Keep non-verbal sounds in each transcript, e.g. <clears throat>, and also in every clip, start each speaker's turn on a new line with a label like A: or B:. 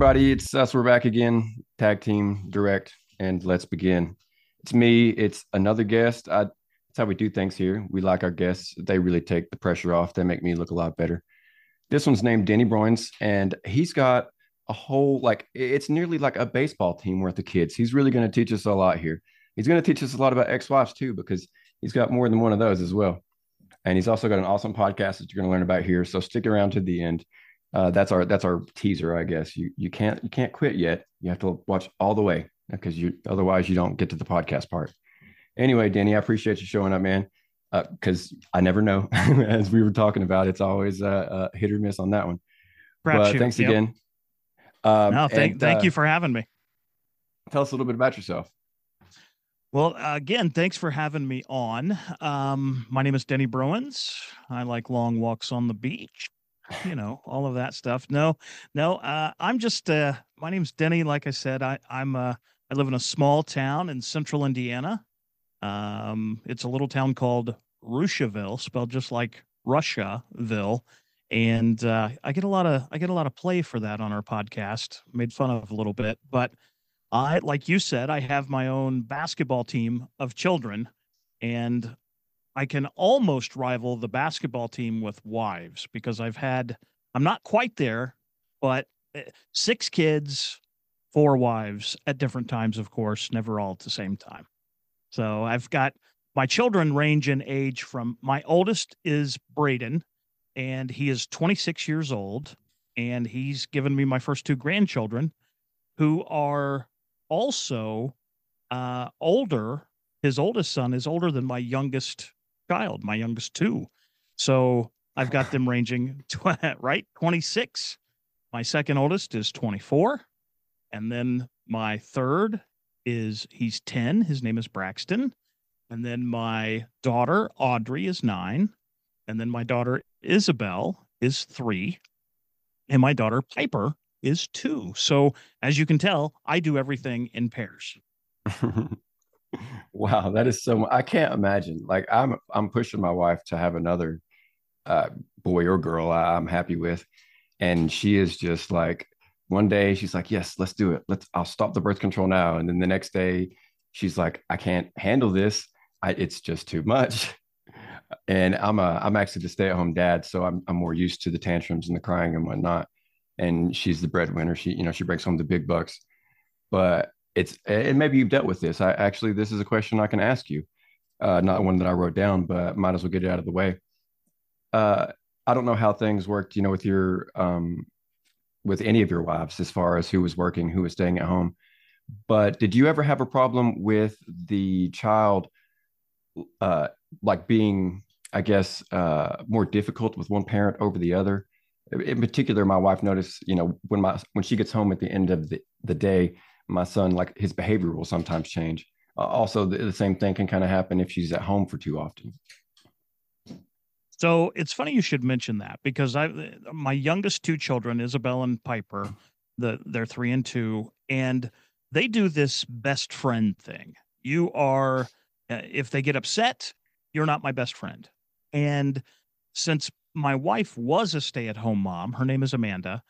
A: Everybody, it's us. We're back again, tag team direct, and let's begin. It's me, it's another guest. I, that's how we do things here. We like our guests, they really take the pressure off, they make me look a lot better. This one's named Denny Broens, and he's got a whole like it's nearly like a baseball team worth of kids. He's really going to teach us a lot here. He's going to teach us a lot about ex-wives too, because he's got more than one of those as well. And he's also got an awesome podcast that you're going to learn about here. So stick around to the end uh, that's our that's our teaser, I guess. You you can't you can't quit yet. You have to watch all the way because you otherwise you don't get to the podcast part. Anyway, Danny, I appreciate you showing up, man. Because uh, I never know, <laughs> as we were talking about, it's always a, hit or miss on that one. but thanks yep. again.
B: Um, no, thank and, thank uh, you for having me.
A: Tell us a little bit about yourself.
B: Well, again, thanks for having me on. Um, my name is Denny Broens. I like long walks on the beach you know, all of that stuff. No, no, uh, I'm just, uh, my name's Denny. Like I said, I, I'm, uh, I live in a small town in central Indiana. Um, it's a little town called Russiaville, spelled just like Russiaville. And, uh, I get a lot of, I get a lot of play for that on our podcast, made fun of a little bit, but I, like you said, I have my own basketball team of children and I can almost rival the basketball team with wives because I've had, I'm not quite there, but eh, six kids, four wives at different times, of course, never all at the same time. So I've got my children range in age from my oldest is Braden, and he is 26 years old, and he's given me my first two grandchildren who are also uh, older. His oldest son is older than my youngest child, my youngest two. So I've got them ranging <laughs> right 26. My second oldest is 24. And then my third is he's 10. His name is Braxton. And then my daughter Audrey is 9. And then my daughter Isabel is 3. And my daughter Piper is 2. So as you can tell, I do everything in pairs. <laughs>
A: wow, that is so. I can't imagine. Like I'm, I'm pushing my wife to have another uh, boy or girl. I, I'm happy with, and she is just like. One day she's like, "Yes, let's do it. Let's. I'll stop the birth control now." And then the next day, she's like, "I can't handle this. I, it's just too much." <laughs> And I'm a, I'm actually the stay-at-home dad, so I'm, I'm more used to the tantrums and the crying and whatnot. And she's the breadwinner. She, you know, she brings home the big bucks. But it's and maybe you've dealt with this. I actually this is a question I can ask you, uh, not one that I wrote down, but might as well get it out of the way. Uh, I don't know how things worked, you know, with your um, with any of your wives as far as who was working, who was staying at home. But did you ever have a problem with the child, uh, like being, I guess, uh, more difficult with one parent over the other? In particular, my wife noticed, you know, when my when she gets home at the end of the, the day, my son like his behavior will sometimes change uh, also the, the same thing can kind of happen if she's at home for too often
B: so it's funny you should mention that because I my youngest two children, Isabel and Piper, the they're three and two, and they do this best friend thing. You are uh, if they get upset, you're not my best friend. And since my wife was a stay-at-home mom, her name is Amanda,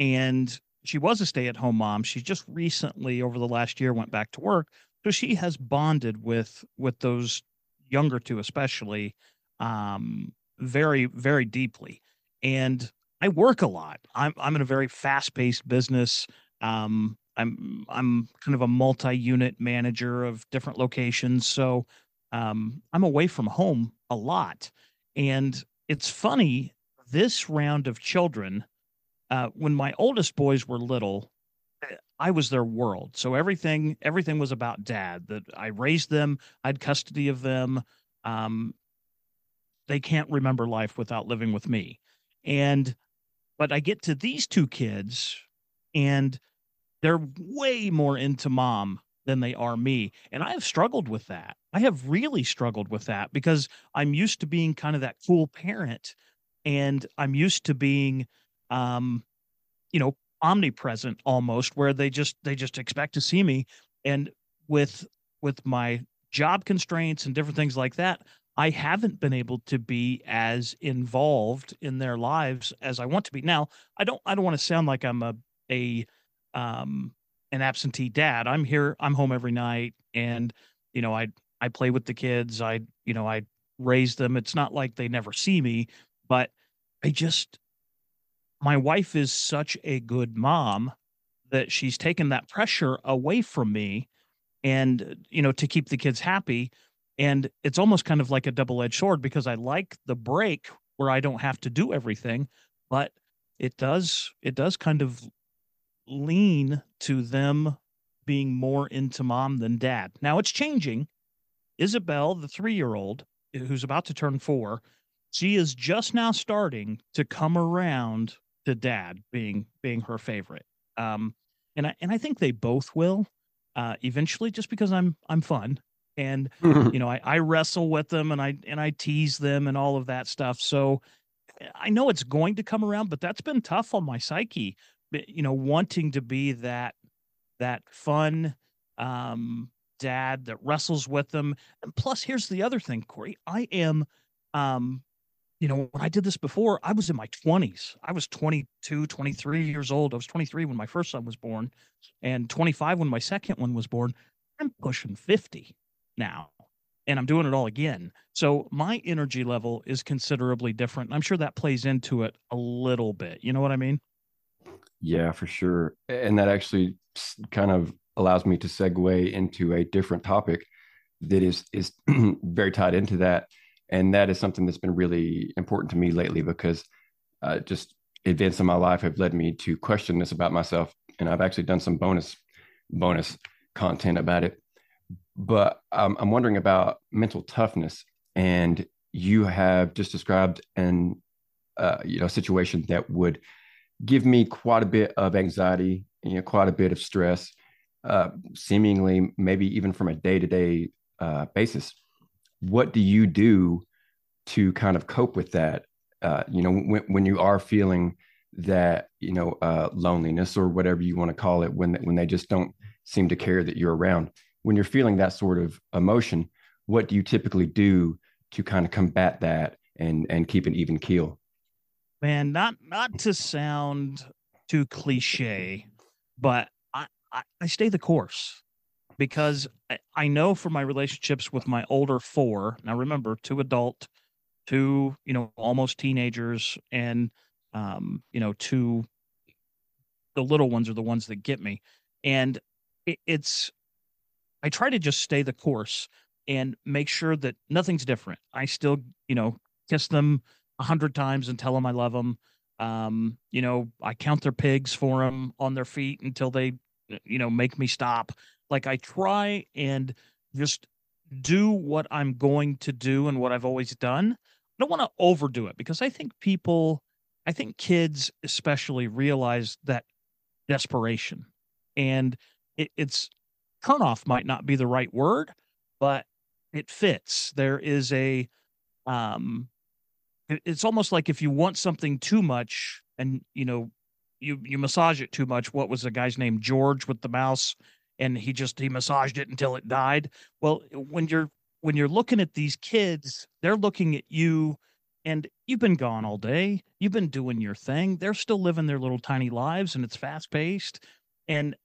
B: and she was a stay-at-home mom. She just recently, over the last year, went back to work. So she has bonded with with those younger two, especially, um, very very deeply. And I work a lot. I'm I'm in a very fast-paced business. Um, I'm I'm kind of a multi-unit manager of different locations, so um, I'm away from home a lot. And it's funny. This round of children uh, when my oldest boys were little, eh, I was their world. So everything everything was about dad. That I raised them, I had custody of them. Um, they can't remember life without living with me. And but I get to these two kids and they're way more into mom than they are me. And I have struggled with that. I have really struggled with that because I'm used to being kind of that cool parent and I'm used to being um, you know, omnipresent almost, where they just they just expect to see me. And with with my job constraints and different things like that, I haven't been able to be as involved in their lives as I want to be. Now, I don't I don't want to sound like I'm a a um, an absentee dad. I'm here, I'm home every night and you know, I I play with the kids. I, you know, I raise them. It's not like they never see me, but I just my wife is such a good mom that she's taken that pressure away from me and you know to keep the kids happy and it's almost kind of like a double-edged sword because I like the break where I don't have to do everything but it does it does kind of lean to them being more into mom than dad. Now it's changing. Isabel, the 3-year-old who's about to turn 4, she is just now starting to come around to dad being being her favorite. Um and I and I think they both will uh eventually just because I'm I'm fun and you know I I wrestle with them and I and I tease them and all of that stuff. So I know it's going to come around, but that's been tough on my psyche. You know, wanting to be that that fun um, dad that wrestles with them. And plus, here's the other thing, Corey. I am, um, you know, when I did this before, I was in my 20s. I was 22, 23 years old. I was 23 when my first son was born, and 25 when my second one was born. I'm pushing 50 now and I'm doing it all again. So my energy level is considerably different. I'm sure that plays into it a little bit. You know what I mean?
A: Yeah, for sure. And that actually kind of allows me to segue into a different topic that is is <clears throat> very tied into that. And that is something that's been really important to me lately because uh, just events in my life have led me to question this about myself. And I've actually done some bonus bonus content about it but um, I'm wondering about mental toughness. And you have just described an uh, you know situation that would give me quite a bit of anxiety, you know, quite a bit of stress, uh, seemingly maybe even from a day to day uh, basis. What do you do to kind of cope with that? Uh, you know, when, when you are feeling that you know uh, loneliness or whatever you want to call it, when when they just don't seem to care that you're around when you're feeling that sort of emotion, what do you typically do to kind of combat that and and keep an even keel?
B: Man, not not to sound too cliche, but I, I, I stay the course because I, know for my relationships with my older four, now remember, two adult, two, you know, almost teenagers, and um, you know, two the little ones are the ones that get me. And it, it's I try to just stay the course and make sure that nothing's different. I still, you know, kiss them a hundred times and tell them I love them. Um, you know, I count their pigs for them on their feet until they, you know, make me stop. Like I try and just do what I'm going to do and what I've always done. I don't want to overdo it because I think people, I think kids especially realize that desperation and it, it's turnoff might not be the right word, but it fits. There is a um it's almost like if you want something too much and you know you you massage it too much what was the guy's name george with the mouse and he just he massaged it until it died well when you're when you're looking at these kids they're looking at you and you've been gone all day you've been doing your thing they're still living their little tiny lives and it's fast paced and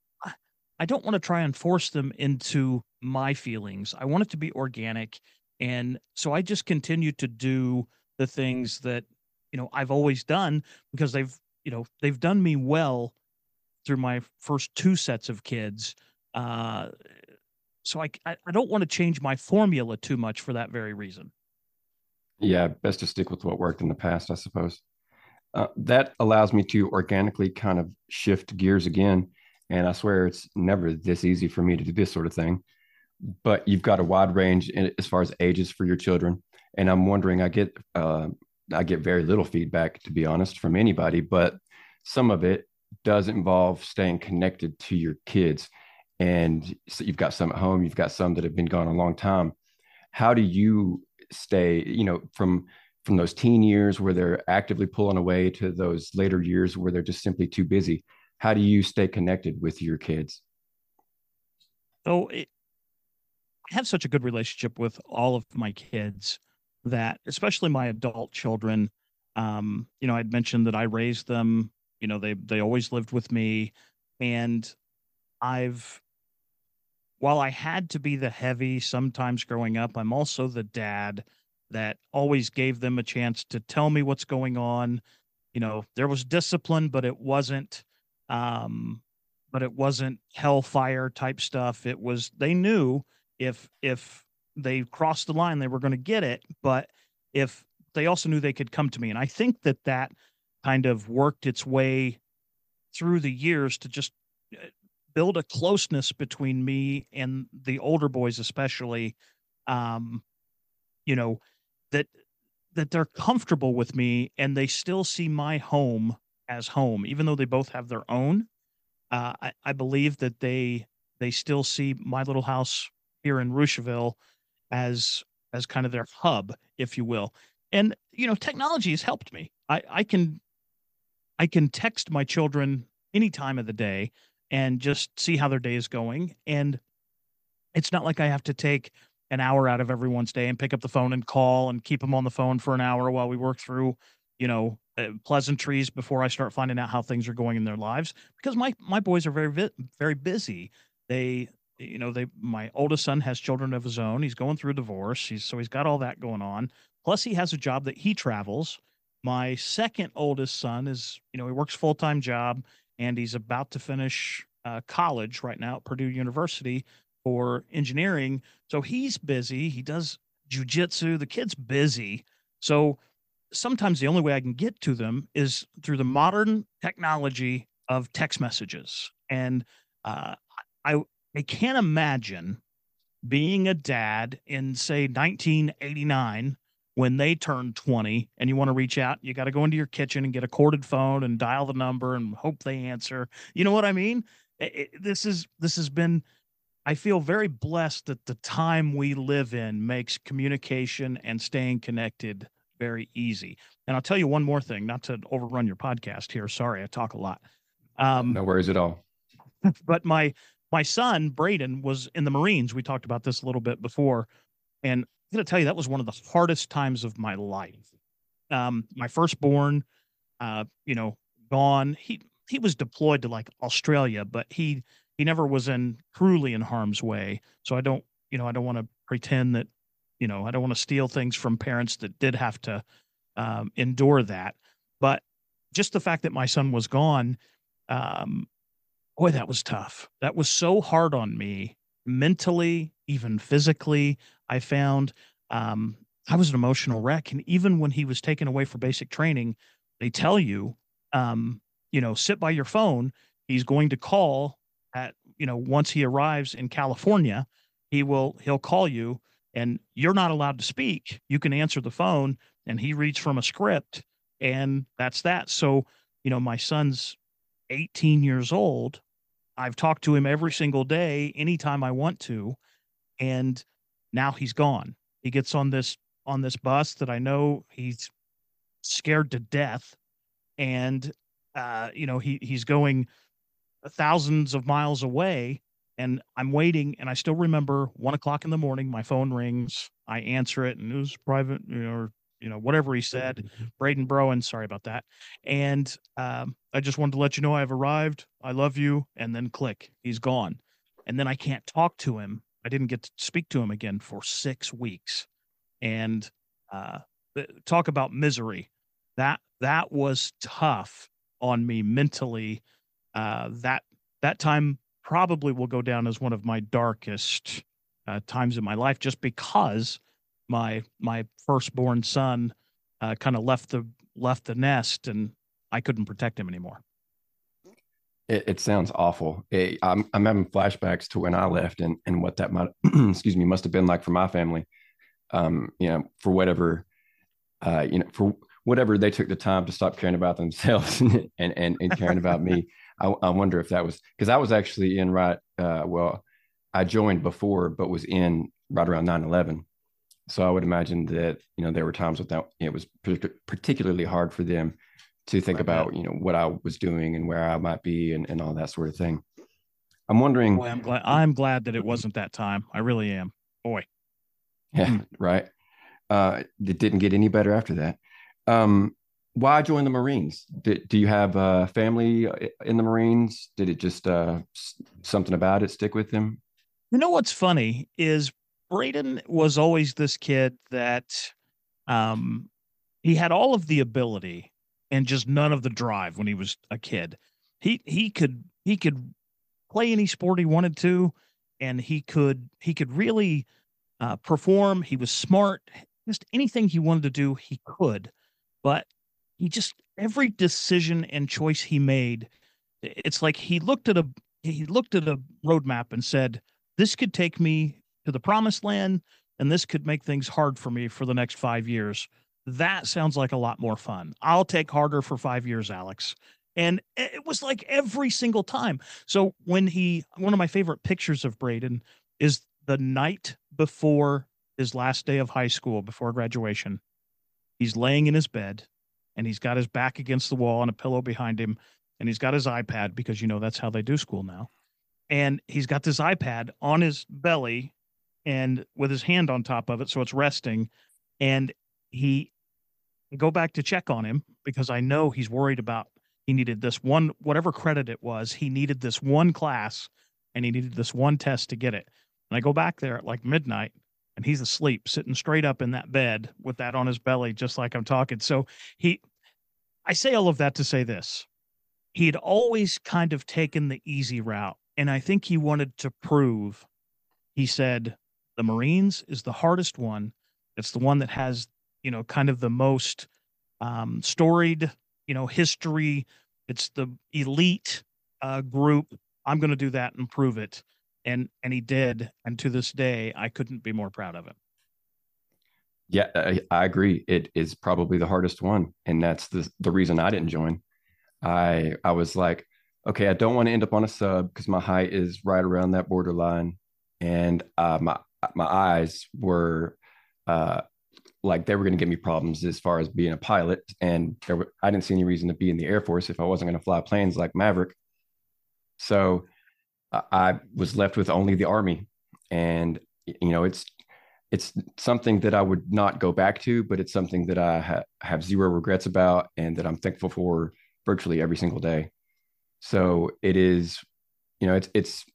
B: I don't want to try and force them into my feelings. I want it to be organic. And so I just continue to do the things that, you know, I've always done because they've, you know, they've done me well through my first two sets of kids. Uh, so I, I, don't want to change my formula too much for that very reason.
A: Yeah, best to stick with what worked in the past, I suppose. Uh, that allows me to organically kind of shift gears again and I swear it's never this easy for me to do this sort of thing. But you've got a wide range in, as far as ages for your children. And I'm wondering, I get uh, I get very little feedback, to be honest, from anybody, but some of it does involve staying connected to your kids. And so you've got some at home, you've got some that have been gone a long time. How do you stay, you know, from from those teen years where they're actively pulling away to those later years where they're just simply too busy? how do you stay connected with your kids?
B: oh it, I have such a good relationship with all of my kids that, especially my adult children, um, you know, I'd mentioned that I raised them. You know, they they always lived with me, And I've, while I had to be the heavy sometimes growing up, I'm also the dad that always gave them a chance to tell me what's going on. You know, there was discipline, but it wasn't, um, but it wasn't hellfire type stuff. It was, they knew if, if they crossed the line, they were going to get it. But if they also knew they could come to me. And I think that that kind of worked its way through the years to just uh, build a closeness between me and the older boys, especially. Um, you know, that that they're comfortable with me and they still see my home as home, even though they both have their own. Uh, I, I believe that they they still see my little house here in Russiaville as as kind of their hub, if you will. And you know, technology has helped me. I, I can I can text my children any time of the day and just see how their day is going. And it's not like I have to take an hour out of everyone's day and pick up the phone and call and keep them on the phone for an hour while we work through, you know, uh, pleasantries before I start finding out how things are going in their lives because my my boys are very very busy. They you know they my oldest son has children of his own. He's going through a divorce. He's so he's got all that going on. Plus he has a job that he travels. My second oldest son is you know he works full time job and he's about to finish uh, college right now at Purdue University for engineering. So he's busy. He does jujitsu. The kid's busy. So sometimes the only way I can get to them is through the modern technology of text messages. And uh, I I can't imagine being a dad in say 1989 when they turn 20 and you want to reach out you got to go into your kitchen and get a corded phone and dial the number and hope they answer you know what i mean it, it, this is this has been I feel very blessed that the time we live in makes communication and staying connected very easy. And I'll tell you one more thing, not to overrun your podcast here. Sorry, I talk a lot.
A: Um, no worries at all. <laughs>
B: But my my son Braden was in the Marines. We talked about this a little bit before, and I'm to tell you that was one of the hardest times of my life. Um, my firstborn, uh, you know, gone. He he was deployed to like Australia, but he he never was in truly in harm's way. So I don't, you know, I don't want to pretend that, you know, I don't want to steal things from parents that did have to um, endure that. But just the fact that my son was gone, um, boy, that was tough. That was so hard on me mentally, even physically. I found um, I was an emotional wreck. And even when he was taken away for basic training, they tell you, um, you know, sit by your phone. He's going to call at you know once he arrives in California, he will he'll call you and you're not allowed to speak. You can answer the phone and he reads from a script and that's that. So, you know, my son's 18 years old. I've talked to him every single day anytime I want to and now he's gone. He gets on this on this bus that I know he's scared to death and uh you know he he's going thousands of miles away and I'm waiting and I still remember one o'clock in the morning, my phone rings. I answer it and it was private, you know, or, you know, whatever he said, mm-hmm. Braden Browen, sorry about that. And um, I just wanted to let you know I've arrived. I love you. And then click, he's gone. And then I can't talk to him. I didn't get to speak to him again for six weeks. And uh, talk about misery. That that was tough on me mentally uh, that that time probably will go down as one of my darkest uh, times in my life, just because my my firstborn son uh, kind of left the left the nest, and I couldn't protect him anymore.
A: It, it sounds awful. It, I'm I'm having flashbacks to when I left, and and what that might <clears throat> excuse me must have been like for my family. Um, you know, for whatever, uh, you know, for whatever they took the time to stop caring about themselves <laughs> and and, and caring about me. <laughs> I, I wonder if that was because I was actually in right. Uh, well, I joined before, but was in right around 9-11. So I would imagine that you know there were times without it was particularly hard for them to think right. about you know what I was doing and where I might be and, and all that sort of thing. I'm wondering.
B: Boy, I'm glad. I'm glad that it wasn't that time. I really am. Boy.
A: Yeah. Hmm. Right. Uh, it didn't get any better after that. Um, why join the Marines? Did, do you have uh, family in the Marines? Did it just uh, something about it stick with him?
B: You know what's funny is Braden was always this kid that um, he had all of the ability and just none of the drive when he was a kid. He he could he could play any sport he wanted to, and he could he could really uh, perform. He was smart. Just anything he wanted to do, he could. But he just every decision and choice he made, it's like he looked at a he looked at a roadmap and said, "This could take me to the promised land, and this could make things hard for me for the next five years." That sounds like a lot more fun. I'll take harder for five years, Alex. And it was like every single time. So when he, one of my favorite pictures of Braden is the night before his last day of high school, before graduation. He's laying in his bed and he's got his back against the wall and a pillow behind him. And he's got his iPad because, you know, that's how they do school now. And he's got this iPad on his belly and with his hand on top of it. So it's resting. And he go back to check on him because I know he's worried about he needed this one, whatever credit it was, he needed this one class and he needed this one test to get it. And I go back there at like midnight and he's asleep, sitting straight up in that bed with that on his belly, just like I'm talking. So he, I say all of that to say this. He had always kind of taken the easy route. And I think he wanted to prove, he said, the Marines is the hardest one. It's the one that has, you know, kind of the most um, storied, you know, history. It's the elite uh, group. I'm going to do that and prove it. And and he did. And to this day i couldn't be more proud of him.
A: Yeah I, I, agree. It is probably the hardest one. And that's the the reason i didn't join. I i was like okay i don't want to end up on a sub because my height is right around that borderline. And uh, my my eyes were uh, like they were going to give me problems as far as being a pilot and there were, i didn't see any reason to be in the air force if i wasn't going to fly planes like maverick so I was left with only the army, and you know it's it's something that I would not go back to, but it's something that I ha- have zero regrets about, and that I'm thankful for virtually every single day. So it is, you know, it's it's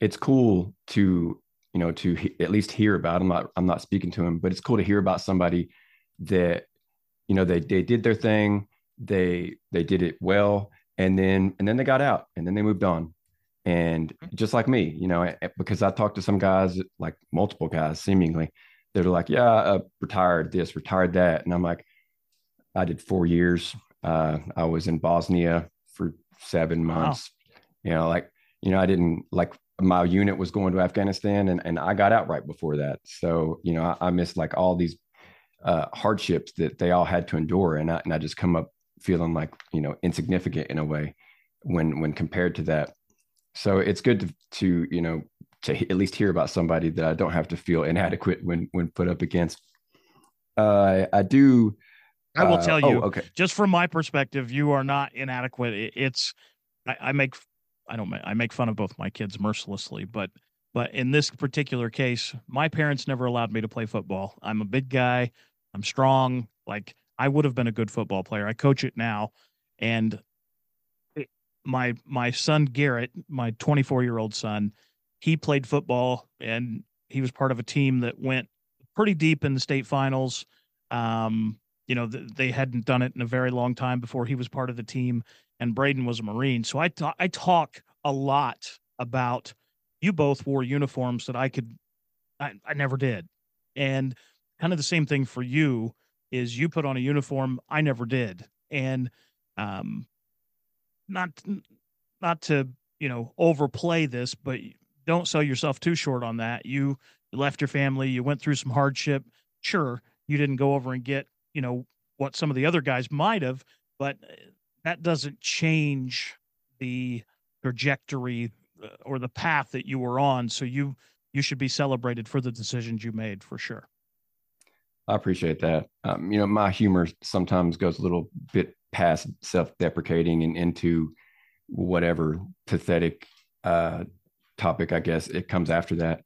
A: it's cool to you know to he- at least hear about. I'm not I'm not speaking to him, but it's cool to hear about somebody that you know they they did their thing, they they did it well, and then and then they got out, and then they moved on and just like me, you know, because I talked to some guys, like multiple guys seemingly, they're like, yeah, uh, retired this, retired that. And I'm like, I did four years. Uh, I was in Bosnia for seven months. Wow. You know, like, you know, I didn't like my unit was going to Afghanistan and, and I got out right before that. So, you know, I, I missed like all these uh, hardships that they all had to endure. And I, and I just come up feeling like, you know, insignificant in a way when, when compared to that so it's good to, to you know to at least hear about somebody that I don't have to feel inadequate when when put up against. Uh, I do.
B: I will uh, tell you. Oh, okay. Just from my perspective, you are not inadequate. It's I, I make I don't I make fun of both my kids mercilessly, but but in this particular case, my parents never allowed me to play football. I'm a big guy. I'm strong. Like I would have been a good football player. I coach it now, and my my son Garrett, my 24 year old son, he played football and he was part of a team that went pretty deep in the state finals. Um, you know, th- they hadn't done it in a very long time before he was part of the team. And Braden was a Marine, so I ta- I talk a lot about you both wore uniforms that I could I, I never did, and kind of the same thing for you is you put on a uniform I never did, and um, not not to you know overplay this, but don't sell yourself too short on that. You left your family, you went through some hardship. Sure, you didn't go over and get you know what some of the other guys might have, but uh, that doesn't change the trajectory uh, or the path that you were on. So you you should be celebrated for the decisions you made for sure.
A: I appreciate that. Um, you know, my humor sometimes goes a little bit past self-deprecating and into whatever pathetic uh, topic I guess it comes after that.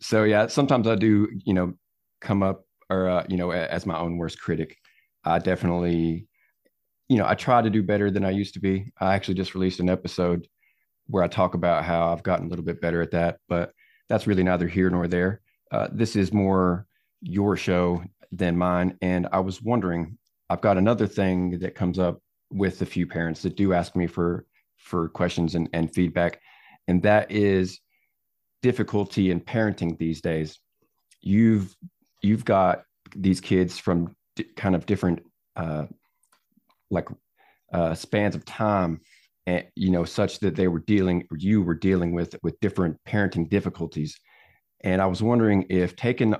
A: So yeah, sometimes I do, you know, come up or uh, you know as my own worst critic. I definitely you know, I try to do better than I used to be. I actually just released an episode where I talk about how I've gotten a little bit better at that, but that's really neither here nor there. Uh, this is more your show than mine. And I was wondering, I've got another thing that comes up with a few parents that do ask me for for questions and, and feedback, and that is difficulty in parenting these days. You've you've got these kids from kind of different uh, like uh, spans of time and you know such that they were dealing you were dealing with with different parenting difficulties. And i was wondering if taking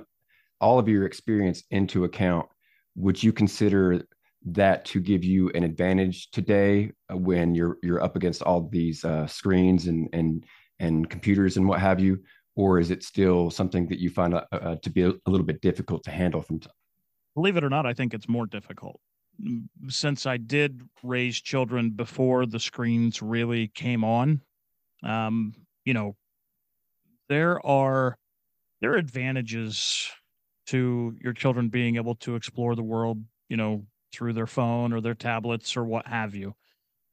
A: all of your experience into account would you consider that to give you an advantage today uh, when you're you're up against all these uh, screens and and and computers and what have you? Or is it still something that you find uh, uh, to be a, a, little bit difficult to handle from time
B: believe it or not i think it's more difficult since I did raise children before the screens really came on, um, you know, there are there are advantages to your children being able to explore the world, you know, through their phone or their tablets or what have you.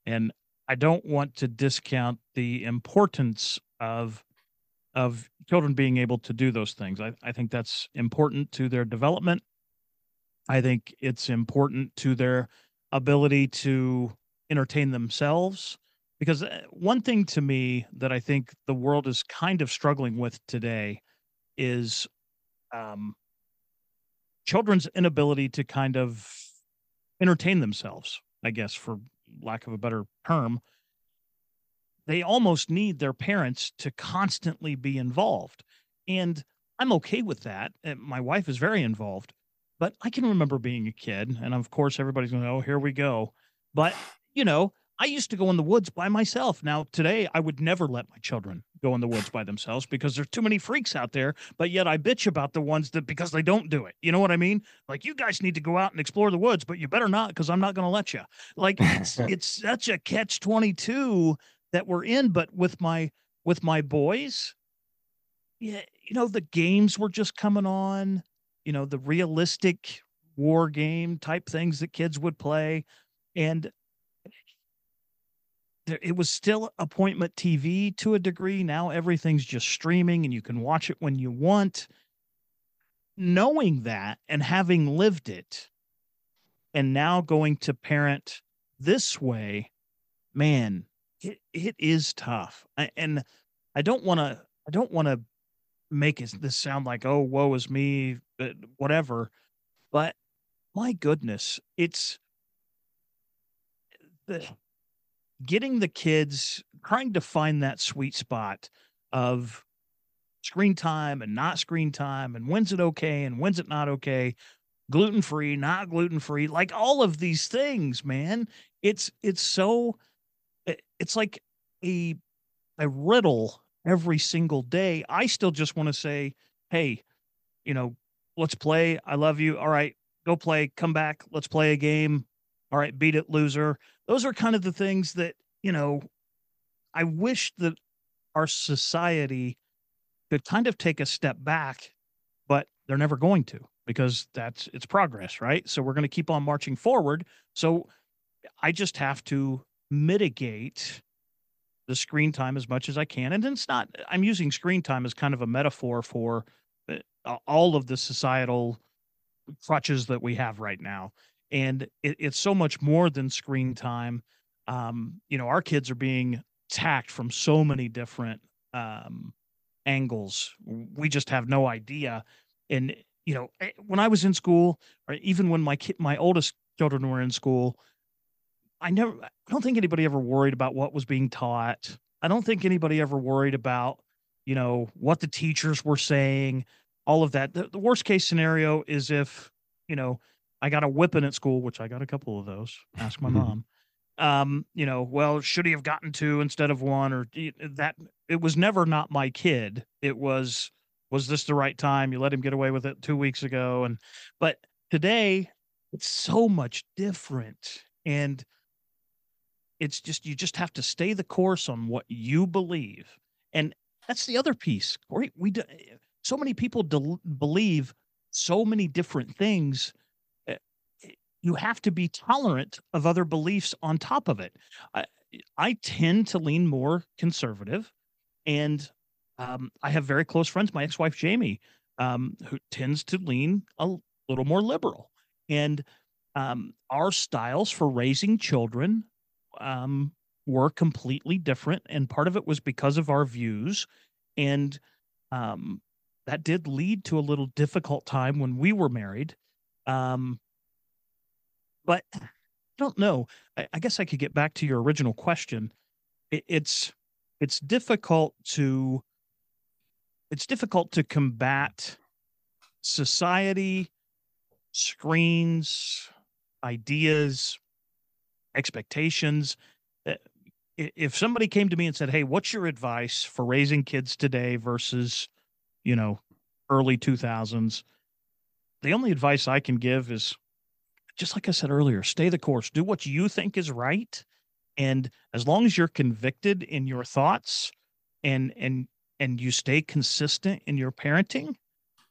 B: And I don't want to discount the importance of of children being able to do those things. I, I think that's important to their development. I think it's important to their ability to entertain themselves. Because uh, one thing to me that I think the world is kind of struggling with today is um, children's inability to kind of entertain themselves, I guess, for lack of a better term. They almost need their parents to constantly be involved. And I'm okay with that. My wife is very involved. But I can remember being a kid, and of course, everybody's going, "Oh, here we go." But you know, I used to go in the woods by myself. Now, today, I would never let my children go in the woods by themselves because there's too many freaks out there. But yet, I bitch about the ones that because they don't do it. You know what I mean? Like, you guys need to go out and explore the woods, but you better not because I'm not going to let you. Like, it's <laughs> it's such a catch twenty two that we're in. But with my with my boys, yeah, you know, the games were just coming on you know, the realistic war game type things that kids would play. And there, it was still appointment TV to a degree. Now everything's just streaming and you can watch it when you want. Knowing that and having lived it, and now going to parent this way, man, it, it is tough. I, and I don't want to, I don't want to make it, this sound like, oh, woe is me, uh, whatever. But my goodness, it's the getting the kids trying to find that sweet spot of screen time and not screen time and when's it okay and when's it not okay gluten free not gluten free like all of these things man it's it's so it's like a a riddle every single day. I still just want to say, hey, you know, let's play. I love you. All right, go play. Come back. Let's play a game. All right, beat it, loser. Those are kind of the things that, you know, I wish that our society could kind of take a step back, but they're never going to because that's it's progress, right? So we're going to keep on marching forward. So I just have to mitigate the screen time as much as I can. And it's not, I'm using screen time as kind of a metaphor for uh, all of the societal crutches that we have right now. And it, it's so much more than screen time. Um, you know, our kids are being attacked from so many different um, angles. We just have no idea. And, you know, eh, when I was in school, or even when my kid, my oldest children were in school, I never, I don't think anybody ever worried about what was being taught. I don't think anybody ever worried about, you know, what the teachers were saying, all of that. The, the worst case scenario is if, you know, I got a whipping at school, which I got a couple of those. Ask my mom. Um, you know, well, should he have gotten two instead of one or that? It was never not my kid. It was, was this the right time? You let him get away with it two weeks ago. And, but today it's so much different. And, it's just you just have to stay the course on what you believe, and that's the other piece. Right? We do, so many people believe so many different things. Eh, you have to be tolerant of other beliefs on top of it. I, I tend to lean more conservative, and um, I have very close friends. My ex-wife Jamie, um, who tends to lean a little more liberal, and um, our styles for raising children um, were completely different, and part of it was because of our views, and um, that did lead to a little difficult time when we were married. Um, but I don't know. I, I, guess I could get back to your original question. It, it's it's difficult to it's difficult to combat society, screens, ideas, expectations. Uh, if somebody came to me and said, "Hey, what's your advice for raising kids today versus, you know, early 2000s?" The only advice I can give is just like I said earlier, stay the course. Do what you think is right. And as long as you're convicted in your thoughts and and and you stay consistent in your parenting,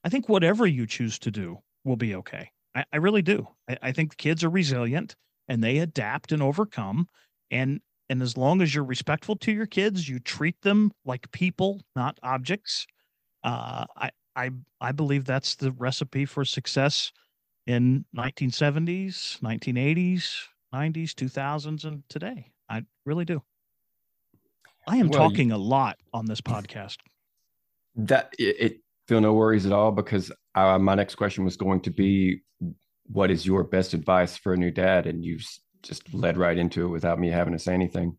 B: I think whatever you choose to do will be okay. I, I really do. I, I think kids are resilient and they adapt and overcome. And and as long as you're respectful to your kids, you treat them like people, not objects. Uh, I I I believe that's the recipe for success in 1970s, 1980s, 90s, 2000s, and today. I really do. I am well, talking you, a lot on this podcast.
A: That it, it, feel no worries at all because uh, my next question was going to be, what is your best advice for a new dad? And you just led right into it without me having to say anything.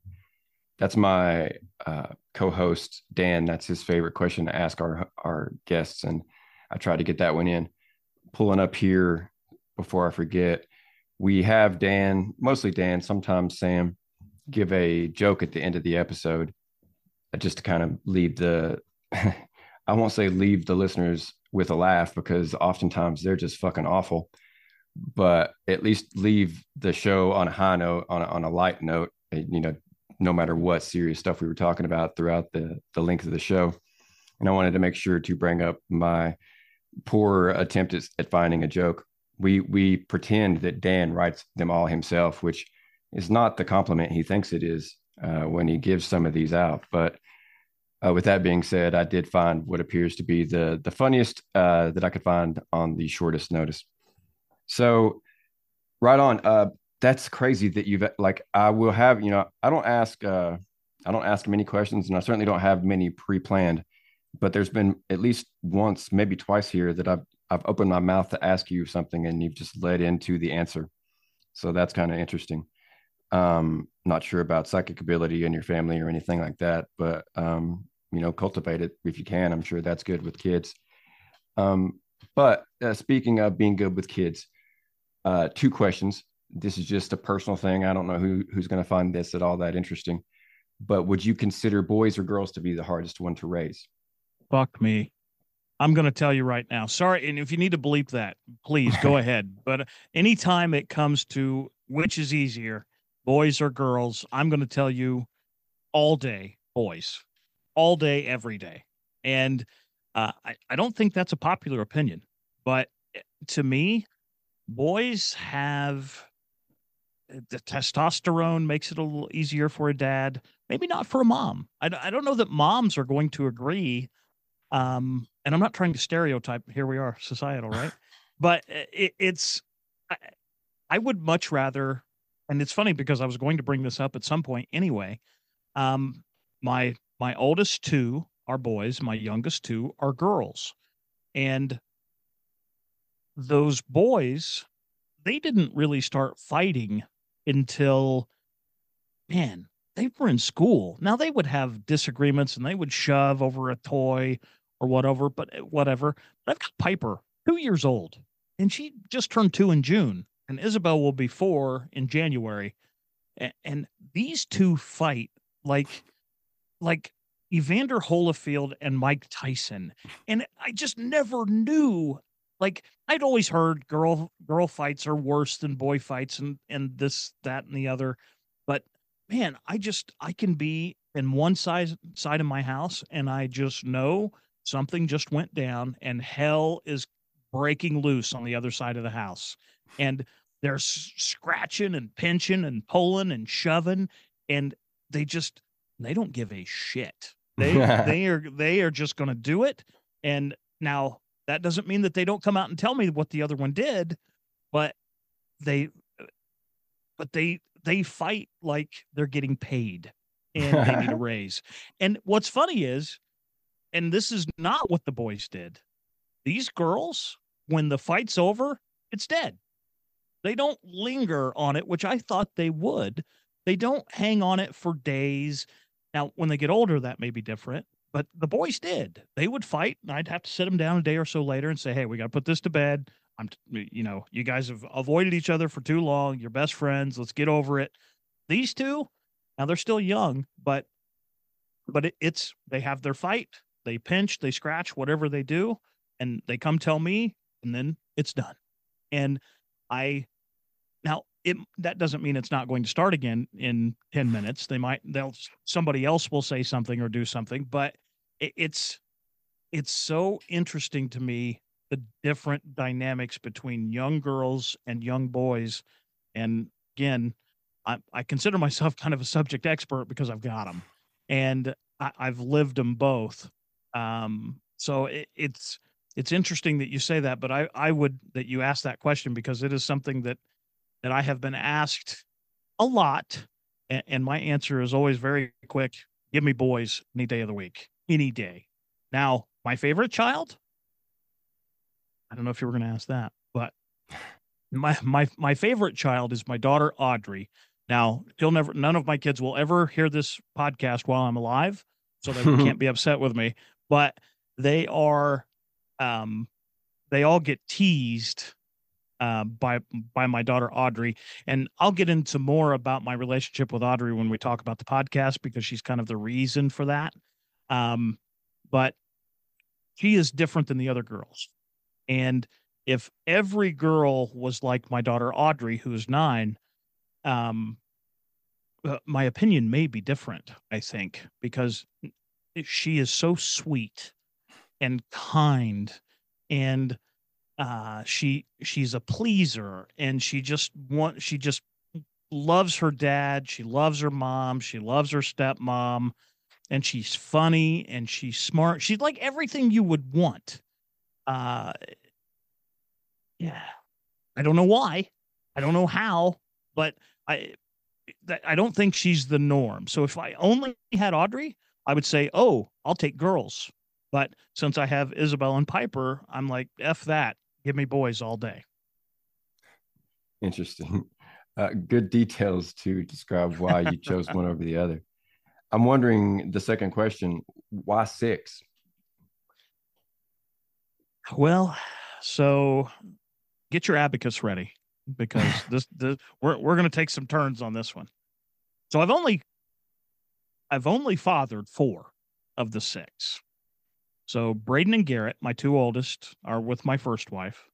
A: That's my uh, co-host Dan. That's his favorite question to ask our our guests, and I try to get that one in. Pulling up here before I forget, we have Dan, mostly Dan, sometimes Sam, give a joke at the end of the episode uh, just to kind of leave the, <laughs> I won't say leave the listeners with a laugh because oftentimes they're just fucking awful, but at least leave the show on a high note, on a, on a light note, uh, you know, no matter what serious stuff we were talking about throughout the, the length of the show. And I wanted to make sure to bring up my poor attempt at, at finding a joke we we pretend that Dan writes them all himself, which is not the compliment he thinks it is uh, when he gives some of these out. But uh, with that being said, I did find what appears to be the the funniest uh, that I could find on the shortest notice. So, right on. Uh, that's crazy that you've like. I will have you know. I don't ask. Uh, I don't ask many questions, and I certainly don't have many pre-planned. But there's been at least once, maybe twice here that I've I've opened my mouth to ask you something and you've just led into the answer. So that's kind of interesting. Um, not sure about psychic ability in your family or anything like that, but um, you know, cultivate it if you can. I'm sure that's good with kids. Um, but uh, speaking of being good with kids, uh, two questions. This is just a personal thing. I don't know who who's going to find this at all that interesting, but would you consider boys or girls to be the hardest one to raise?
B: Fuck me. I'm going to tell you right now. Sorry, and if you need to bleep that, please go <laughs> ahead. But anytime it comes to which is easier, boys or girls, I'm going to tell you all day, boys, all day, every day. And uh, I, I don't think that's a popular opinion, but eh, to me, boys have eh, the testosterone makes it a little easier for a dad. Maybe not for a mom. I, I don't know that moms are going to agree um, and I'm not trying to stereotype. Here we are, societal, right? <laughs> but it, it's, I, I, would much rather, and it's funny because I was going to bring this up at some point anyway. Um, my my oldest two are boys. My youngest two are girls, and those boys, they didn't really start fighting until, man, they were in school. Now they would have disagreements and they would shove over a toy or whatever, but eh, whatever. But I've got Piper, two years old, and she just turned two in June, and Isabel will be four in January. And, these two fight like like Evander Holyfield and Mike Tyson. And I just never knew. Like I'd always heard girl girl fights are worse than boy fights and and this, that, and the other. But man, I just I can be in one side side of my house and I just know something just went down and hell is breaking loose on the other side of the house. And they're scratching and pinching and pulling and shoving, and they just they don't give a shit. They <laughs> they are they are just going to do it. And now that doesn't mean that they don't come out and tell me what the other one did, but they but they they fight like they're getting paid and they need a <laughs> raise. And what's funny is, and this is not what the boys did. These girls, when the fight's over, it's dead. They don't linger on it, which I thought they would. They don't hang on it for days. Now, when they get older, that may be different, but the boys did. They would fight, and I'd have to sit them down a day or so later and say, "Hey, we got to put this to bed. I'm, you know, you guys have avoided each other for too long. You're best friends. Let's get over it." These two, now they're still young, but but it, it's they have their fight. They pinch, they scratch, whatever they do, and they come tell me, and then it's done. And I now it that doesn't mean it's not going to start again in 10 minutes they might they'll somebody else will say something or do something but it's it's so interesting to me the different dynamics between young girls and young boys. And again i, I consider myself kind of a subject expert because i've got them and I, have lived them both. Um, so it, it's it's interesting that you say that but i i would that you ask that question because it is something that that I have been asked a lot, and, and my answer is always very quick. Give me boys any day of the week, any day. Now, my favorite child, I don't know if you were going to ask that, but <laughs> my my my favorite child is my daughter Audrey. Now, you'll never none of my kids will ever hear this podcast while I'm alive, so they <laughs> can't be upset with me. But they are um they all get teased uh, by by my daughter Audrey, and I'll get into more about my relationship with Audrey when we talk about the podcast because she's kind of the reason for that. Um, but she is different than the other girls, and if every girl was like my daughter Audrey, who is nine, um, uh, my opinion may be different. I think because she is so sweet and kind and uh she she's a pleaser and she just want she just loves her dad she loves her mom she loves her stepmom and she's funny and she's smart. She's like everything you would want. Uh yeah. I don't know why. I don't know how but i i don't think she's the norm. So if i only had audrey i would say oh i'll take girls. But since i have isabel and piper i'm like f that. Give me boys all day.
A: Interesting. Uh, good details to describe why you chose one over the other. I'm wondering the second question why six?
B: Well, so get your abacus ready because <laughs> this, this we're we're going to take some turns on this one. So I've only I've only fathered four of the six. So Braden and Garrett, my two oldest, are with my first wife.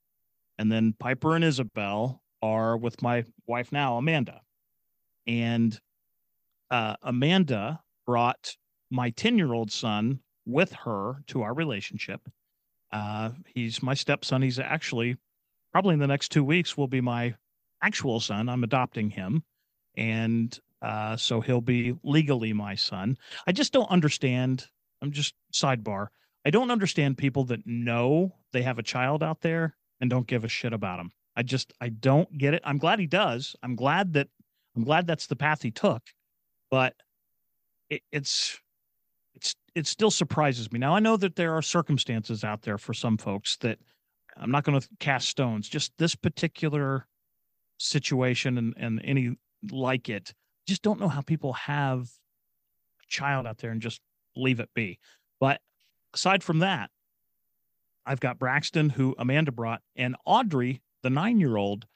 B: And then Piper and Isabel are with my wife now, Amanda. And uh, Amanda brought my 10 year old son with her to our relationship. Uh, he's my stepson. He's actually probably in the next two weeks will be my actual son. I'm adopting him. And uh, so he'll be legally my son. I just don't understand. I'm just sidebar. I don't understand people that know they have a child out there and don't give a shit about him. I just I don't get it. I'm glad he does. I'm glad that I'm glad that's the path he took, but it, it's it's it still surprises me. Now I know that there are circumstances out there for some folks that I'm not going to cast stones. Just this particular situation and and any like it, just don't know how people have a child out there and just leave it be. But aside from that, I've got Braxton, who Amanda brought, and Audrey, the nine year old.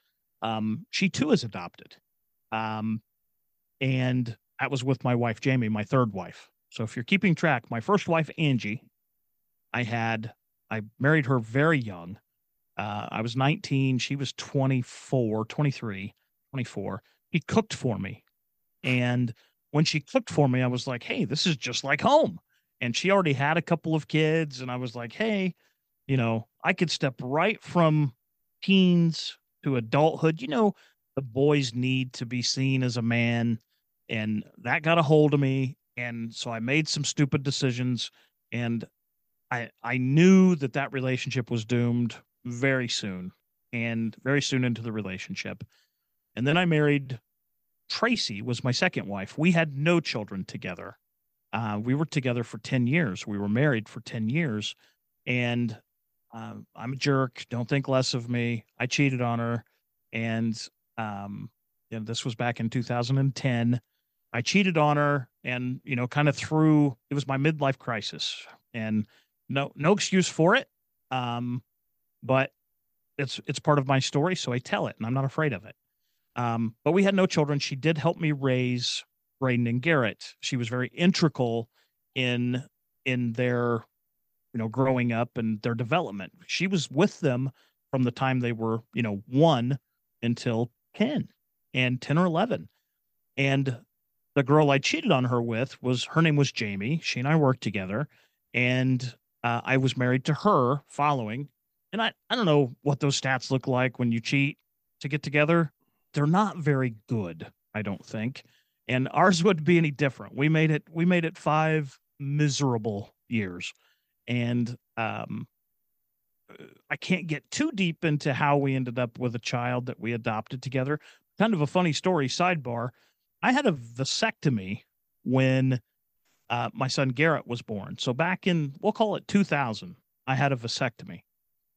B: Um, she too is adopted. Um, and that was with my wife, Jamie, my third wife. So if you're keeping track, my first wife, Angie, I had, I married her very young. Uh, I was 19. She was 24, 23, 24. He cooked for me. And when she cooked for me, I was like, hey, this is just like home and she already had a couple of kids and i was like hey you know i could step right from teens to adulthood, you know, the boys need to be seen as a man. And that got a hold of me. And so I made some stupid decisions. And I, I knew that that relationship was doomed very soon and very soon into the relationship. And then I married Tracy was my second wife. We had no children together. Uh, we were together for 10 years. We were married for 10 years. And uh, I'm a jerk. Don't think less of me. I cheated on her. And, um, you know, this was back in 2010. I cheated on her and, you know, kind of through it was my midlife crisis and no, no excuse for it. Um, but it's, it's part of my story. So I tell it and I'm not afraid of it. Um, but we had no children. She did help me raise Braden and Garrett. She was very integral in in their you know growing up and their development. She was with them from the time they were you know one until ten and ten or eleven. And the girl I cheated on her with was her name was Jamie. She and I worked together, and uh, I was married to her following. And I I don't know what those stats look like when you cheat to get together they're not very good, I don't think. And ours wouldn't be any different. We made it we made it 5 miserable years. And um uh, I can't get too deep into how we ended up with a child that we adopted together. Kind of a funny story sidebar. I had a vasectomy when uh, my son Garrett was born. So back in, we'll call it 2000, I had a vasectomy.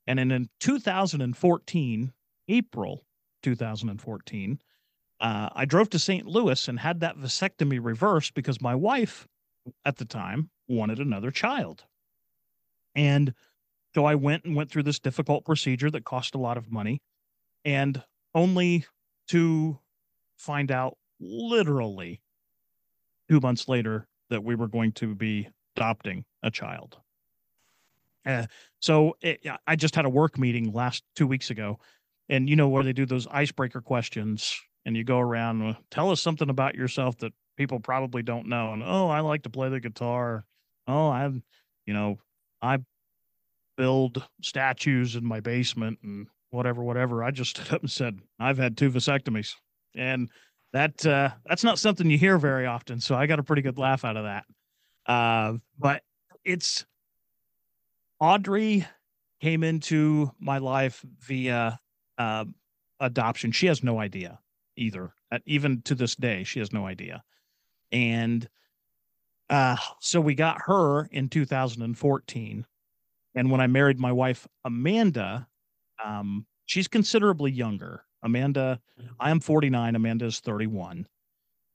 B: And in, in 2014, April, 2014. Uh, I drove to St. Louis and had that vasectomy reversed because my wife at the time wanted another child. And so I went and went through this difficult procedure that cost a lot of money and only to find out literally two months later that we were going to be adopting a child. Uh, so it, I just had a work meeting last two weeks ago and you know where they do those icebreaker questions and you go around tell us something about yourself that people probably don't know and oh i like to play the guitar oh i you know i build statues in my basement and whatever whatever i just stood <laughs> up and said i've had two vasectomies and that uh that's not something you hear very often so i got a pretty good laugh out of that uh but it's audrey came into my life via uh, adoption. She has no idea either. Even to this day, she has no idea. And uh, so we got her in 2014. And when I married my wife, Amanda, um, she's considerably younger. Amanda, mm-hmm. I am 49, Amanda is 31.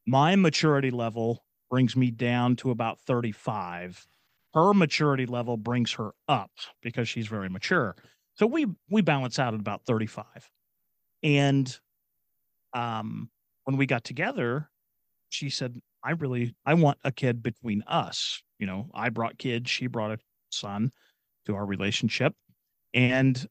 B: My maturity level brings me down to about 35. Her maturity level brings her up because she's very mature. So we we balance out at about 35. And um when we got together, she said, I really I want a kid between us. You know, I brought kids, she brought a son to our relationship. And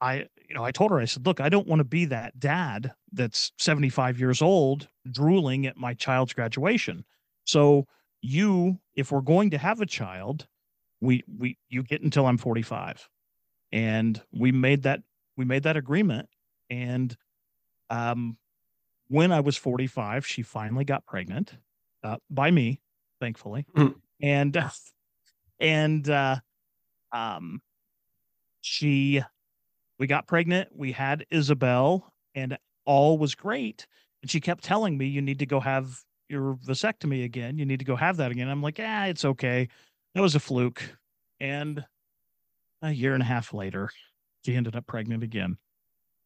B: I, you know, I told her, I said, look, I don't want to be that dad that's 75 years old drooling at my child's graduation. So you, if we're going to have a child, we we you get until I'm 45 and we made that we made that agreement and um when i was 45 she finally got pregnant uh, by me thankfully mm. and <laughs> and uh um she we got pregnant we had isabel and all was great and she kept telling me you need to go have your vasectomy again you need to go have that again i'm like yeah it's okay that was a fluke and a year and a half later, she ended up pregnant again.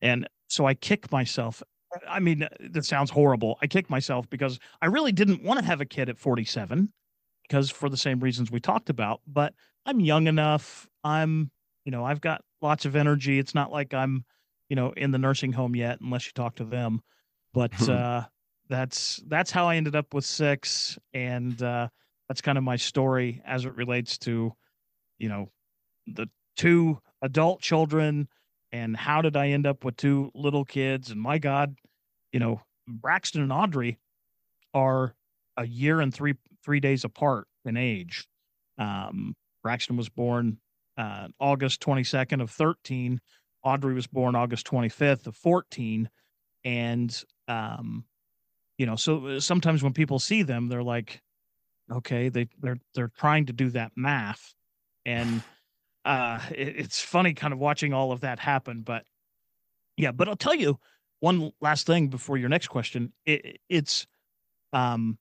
B: And so I kick myself. I mean, that sounds horrible. I kick myself because I really didn't want to have a kid at 47 because for the same reasons we talked about, but I'm young enough. I'm, you know, I've got lots of energy. It's not like I'm, you know, in the nursing home yet unless you talk to them. But hmm. uh that's that's how I ended up with six and uh that's kind of my story as it relates to, you know, the two adult children and how did I end up with two little kids? And my God, you know, Braxton and Audrey are a year and three three days apart in age. Um, Braxton was born uh, August 22nd of 13. Audrey was born August 25th of 14. And, um, you know, so uh, sometimes when people see them, they're like, okay, they, they're, they're trying to do that math. And, uh, it, it's funny kind of watching all of that happen, but yeah, but I'll tell you one last thing before your next question. It, it's, um,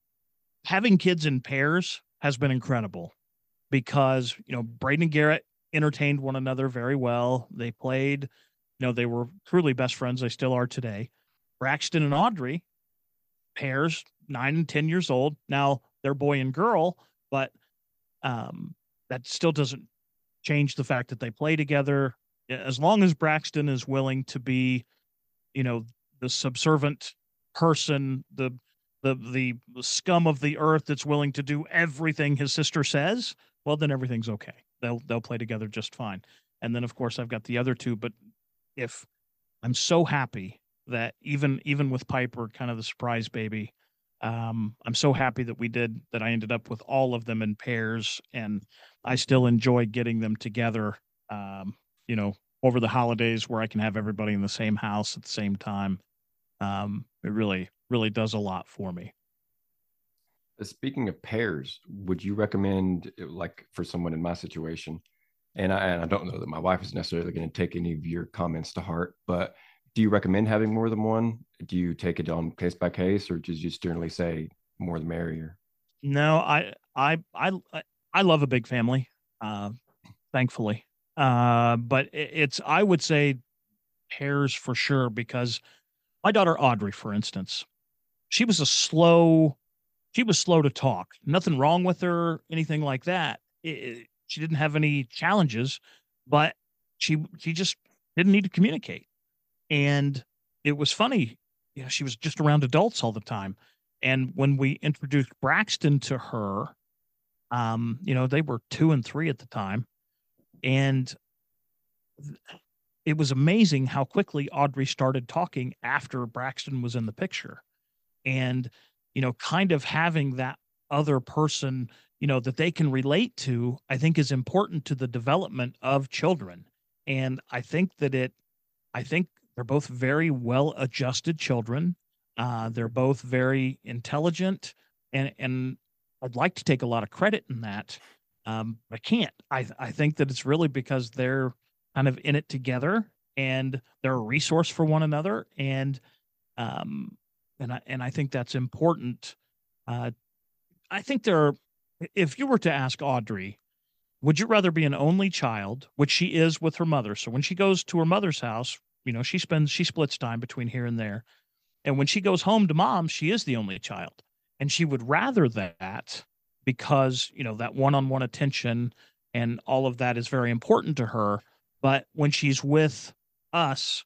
B: having kids in pairs has been incredible because, you know, Braden and Garrett entertained one another very well. They played, you know, they were truly best friends. They still are today. Braxton and Audrey, pairs, nine and 10 years old. Now they're boy and girl, but um, that still doesn't change the fact that they play together. As long as Braxton is willing to be, you know, the subservient person, the the the scum of the earth that's willing to do everything his sister says, well then everything's okay they'll they'll play together just fine. And then of course I've got the other two, but if I'm so happy that even even with Piper, kind of the surprise baby, um, I'm so happy that we did that. I ended up with all of them in pairs, and I still enjoy getting them together. Um, you know, over the holidays where I can have everybody in the same house at the same time. Um, it really really does a lot for me.
A: Speaking of pairs, would you recommend, uh, like, for someone in my situation? And I, and I don't know that my wife is necessarily going to take any of your comments to heart, but do you recommend having more than one? Do you take it on case by case, or you just generally say more the merrier?
B: No, I I I I love a big family, uh, thankfully. Uh, but it's I would say pairs for sure because my daughter Audrey, for instance, she was a slow she was slow to talk. Nothing wrong with her, anything like that. It, she didn't have any challenges, but she she just didn't need to communicate. And it was funny, you know, she was just around adults all the time. And when we introduced Braxton to her, um, you know, they were two and three at the time. And it was amazing how quickly Audrey started talking after Braxton was in the picture. And you know, kind of having that other person, you know, that they can relate to, I think is important to the development of children. And I think that it, I think they're both very well adjusted children. Uh, they're both very intelligent, and and I'd like to take a lot of credit in that. Um, I can't. I I think that it's really because they're kind of in it together, and they're a resource for one another, and um, and I and I think that's important. Uh, I think there are. If you were to ask Audrey, would you rather be an only child, which she is with her mother? So when she goes to her mother's house, you know, she spends she splits time between here and there, and when she goes home to mom, she is the only child, and she would rather that because you know that one-on-one attention and all of that is very important to her. But when she's with us,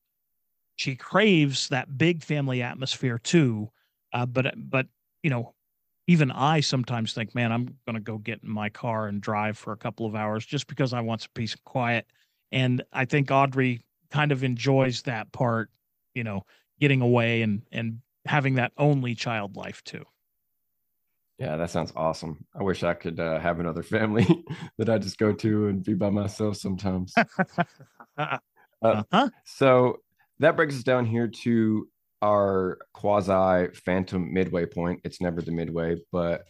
B: she craves that big family atmosphere too. Uh, but but you know, even I sometimes think, man, I'm going to go get in my car and drive for a couple of hours just because I want some peace and quiet. And I think Audrey kind of enjoys that part, you know, getting away and and having that only child life too.
A: Yeah, that sounds awesome. I wish I could uh, have another family <laughs> that I just go to and be by myself sometimes. <laughs> uh, uh-huh. So that brings us down here to our quasi phantom midway point. It's never the midway, but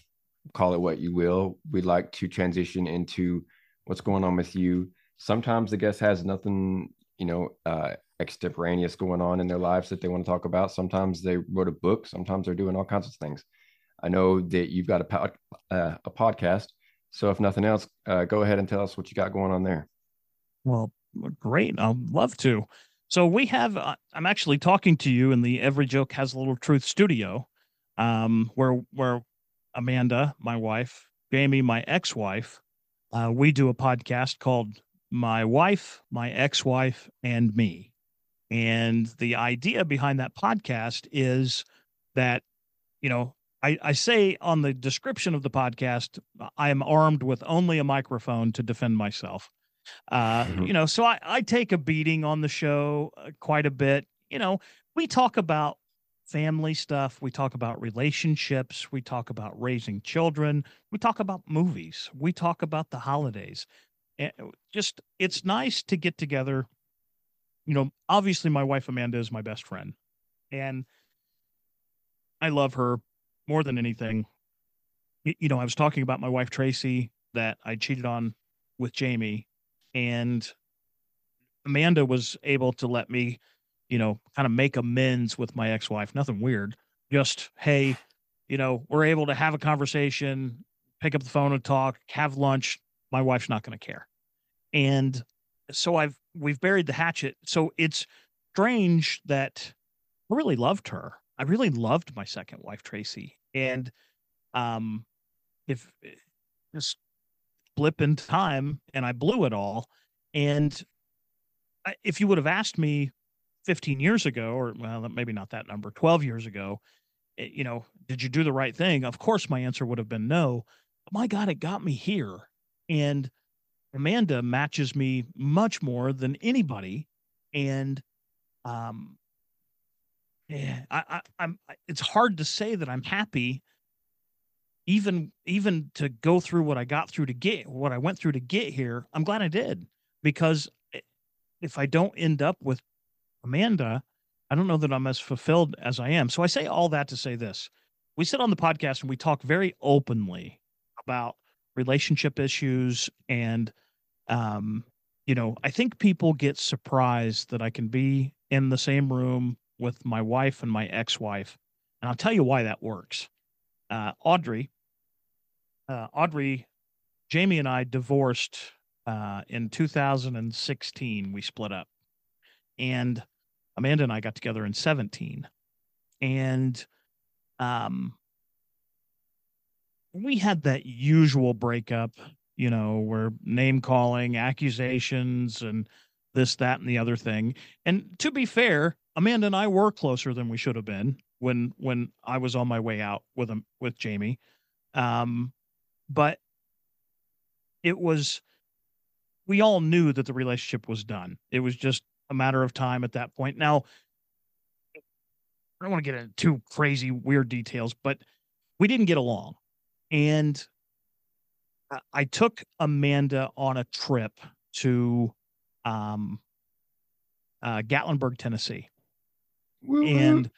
A: call it what you will. We'd like to transition into what's going on with you. Sometimes the guest has nothing, you know, uh, extemporaneous going on in their lives that they want to talk about. Sometimes they wrote a book. Sometimes they're doing all kinds of things. I know that you've got a, pod, uh, a podcast. So if nothing else, uh, go ahead and tell us what you got going on there.
B: Well, great. I'd love to. So we have. Uh, I'm actually talking to you in the Every Joke Has a Little Truth studio, um, where where Amanda, my wife, Jamie, my ex-wife, uh, we do a podcast called "My Wife, My Ex-Wife, and Me," and the idea behind that podcast is that you know I, I, say on the description of the podcast, I am armed with only a microphone to defend myself. Uh, mm-hmm. You know, so I, I take a beating on the show uh, quite a bit. You know, we talk about family stuff, we talk about relationships, we talk about raising children, we talk about movies, we talk about the holidays. And just it's nice to get together you know, obviously my wife Amanda is my best friend. And I love her more than anything. You know, I was talking about my wife Tracy that I cheated on with Jamie and Amanda was able to let me, you know, kind of make amends with my ex-wife. Nothing weird. Just, hey, you know, we're able to have a conversation, pick up the phone and talk, have lunch. My wife's not going to care. And so I've we've buried the hatchet. So it's strange that I really loved her. I really loved my second wife, Tracy. And um if eh, just blip in time and I blew it all. And if you would have asked me 15 years ago, or well, maybe not that number, 12 years ago, you know, did you do the right thing? Of course, my answer would have been no. My God, it got me here. And Amanda matches me much more than anybody. And, um, yeah, I, I, I'm, it's hard to say that I'm happy even even to go through what I got through to get what I went through to get here, I'm glad I did because if I don't end up with Amanda, I don't know that I'm as fulfilled as I am. So I say all that to say this. We sit on the podcast and we talk very openly about relationship issues and um you know, I think people get surprised that I can be in the same room with my wife and my ex-wife. And I'll tell you why that works. Uh, Audrey, uh, Audrey, Jamie and I divorced uh, in 2016. We split up, and Amanda and I got together in 17, and um, we had that usual breakup, you know, where name calling, accusations, and this, that, and the other thing. And to be fair, Amanda and I were closer than we should have been when when I was on my way out with him with Jamie. Um, but it was we all knew that the relationship was done. It was just a matter of time at that point. Now, I don't want to get into too crazy, weird details, but we didn't get along. And I took Amanda on a trip to um, uh, Gatlinburg, Tennessee. Woo-hoo. And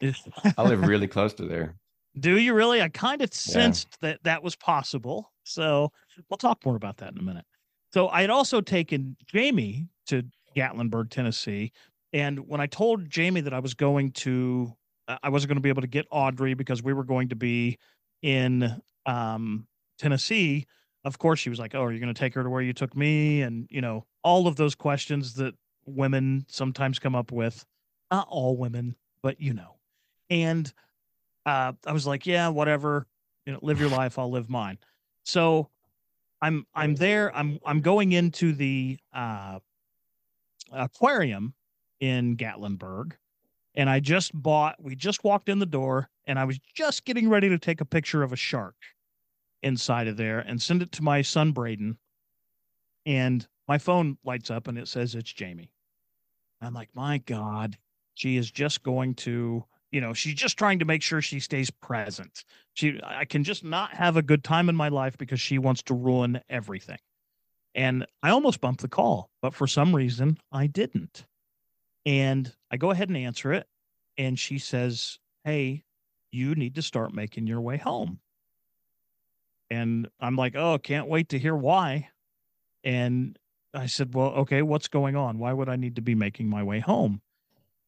B: <laughs> <laughs>
A: I live really close to there.
B: Do you really? I kind of sensed yeah. that that was possible. So we'll talk more about that in a minute. So I had also taken Jamie to Gatlinburg, Tennessee. And when I told Jamie that I was going to, uh, I wasn't going to be able to get Audrey because we were going to be in um, Tennessee, of course she was like, "Oh, are you going to take her to where you took me?" And you know, all of those questions that women sometimes come up with. Not all women, but you know. And uh, I was like, yeah, whatever. You know, live your life. I'll live mine. So I'm I'm there. I'm I'm going into the uh, aquarium in Gatlinburg, and I just bought. We just walked in the door, and I was just getting ready to take a picture of a shark inside of there and send it to my son Braden. And my phone lights up and it says it's Jamie. I'm like, my God, she is just going to you know she's just trying to make sure she stays present. She i can just not have a good time in my life because she wants to ruin everything. And i almost bumped the call but for some reason i didn't. And i go ahead and answer it and she says hey you need to start making your way home. And i'm like oh can't wait to hear why. And i said well okay what's going on? Why would i need to be making my way home?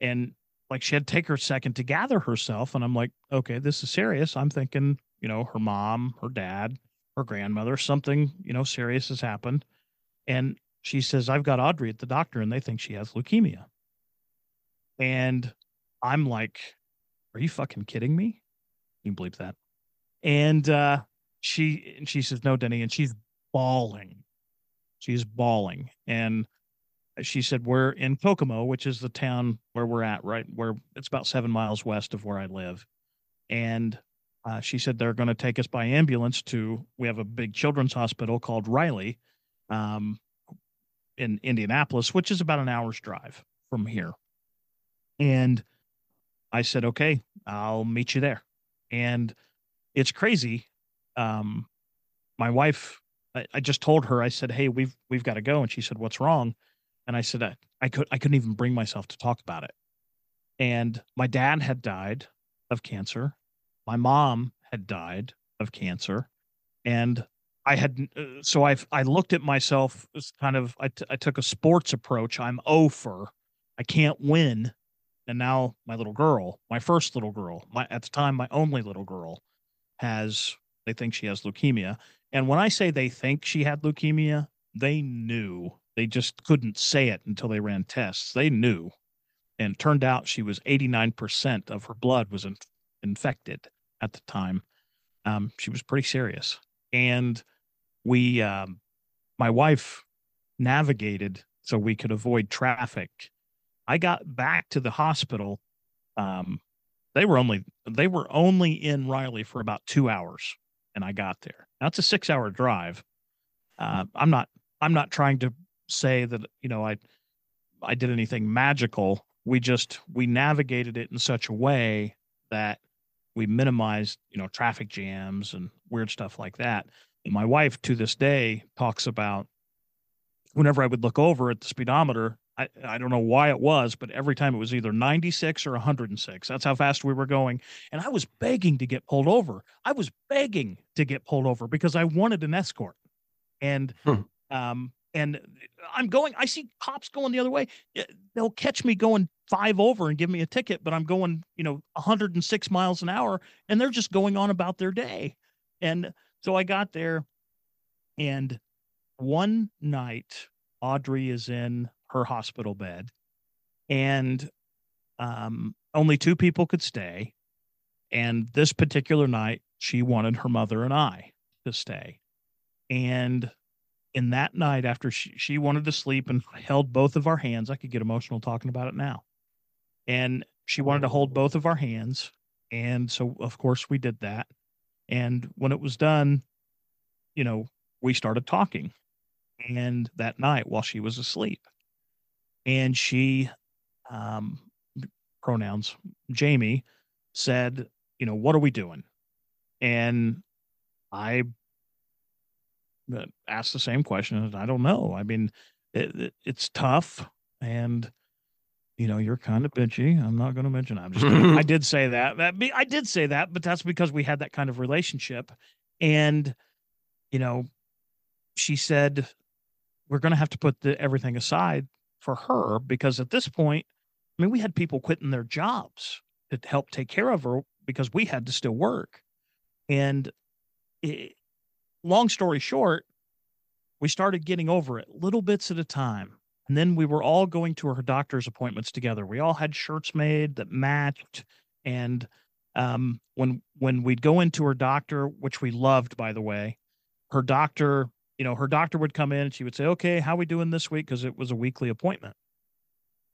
B: And like she had to take her second to gather herself. And I'm like, okay, this is serious. I'm thinking, you know, her mom, her dad, her grandmother, something, you know, serious has happened. And she says, I've got Audrey at the doctor and they think she has leukemia. And I'm like, are you fucking kidding me? You can believe that? And uh, she and she says, no, Denny, and she's bawling. She's bawling. And she said we're in Kokomo, which is the town where we're at, right? Where it's about seven miles west of where I live. And uh, she said they're going to take us by ambulance to. We have a big children's hospital called Riley, um, in Indianapolis, which is about an hour's drive from here. And I said, okay, I'll meet you there. And it's crazy. Um, my wife, I, I just told her, I said, hey, we've we've got to go, and she said, what's wrong? And I said, I, I could I couldn't even bring myself to talk about it. And my dad had died of cancer. My mom had died of cancer. And I had uh, so I I looked at myself as kind of I, t- I took a sports approach. I'm over. I can't win. And now my little girl, my first little girl, my at the time my only little girl, has they think she has leukemia. And when I say they think she had leukemia, they knew. They just couldn't say it until they ran tests. They knew. And turned out she was 89% of her blood was in, infected at the time. Um, she was pretty serious. And we, um, my wife navigated so we could avoid traffic. I got back to the hospital. Um, they were only they were only in Riley for about two hours, and I got there. That's a six hour drive. Uh, I'm not I'm not trying to say that you know I I did anything magical. We just we navigated it in such a way that we minimized you know traffic jams and weird stuff like that. And my wife to this day talks about whenever I would look over at the speedometer, I, I don't know why it was, but every time it was either 96 or 106. That's how fast we were going. And I was begging to get pulled over. I was begging to get pulled over because I wanted an escort. And hmm. um and I'm going, I see cops going the other way. They'll catch me going five over and give me a ticket, but I'm going, you know, 106 miles an hour and they're just going on about their day. And so I got there and one night Audrey is in her hospital bed and um, only two people could stay. And this particular night, she wanted her mother and I to stay. And in that night, after she, she wanted to sleep and held both of our hands, I could get emotional talking about it now. And she wanted to hold both of our hands. And so, of course, we did that. And when it was done, you know, we started talking. And that night, while she was asleep, and she um pronouns jamie said you know what are we doing and i uh, asked the same question and i don't know. I mean it, it, it's tough and you know you're kind of bitchy. I'm not going to mention i'm just <laughs> i did say that that i did say that but that's because we had that kind of relationship. And you know she said we're going to have to put the, everything aside for her because at this point, I mean, we had people quitting their jobs to help take care of her because we had to still work. And it, long story short, we started getting over it little bits at a time. And then we were all going to her doctor's appointments together. We all had shirts made that matched. And um, when when we'd go into her doctor, which we loved, by the way, her doctor you know, her doctor would come in and she would say, okay, how we doing this week? Cause it was a weekly appointment.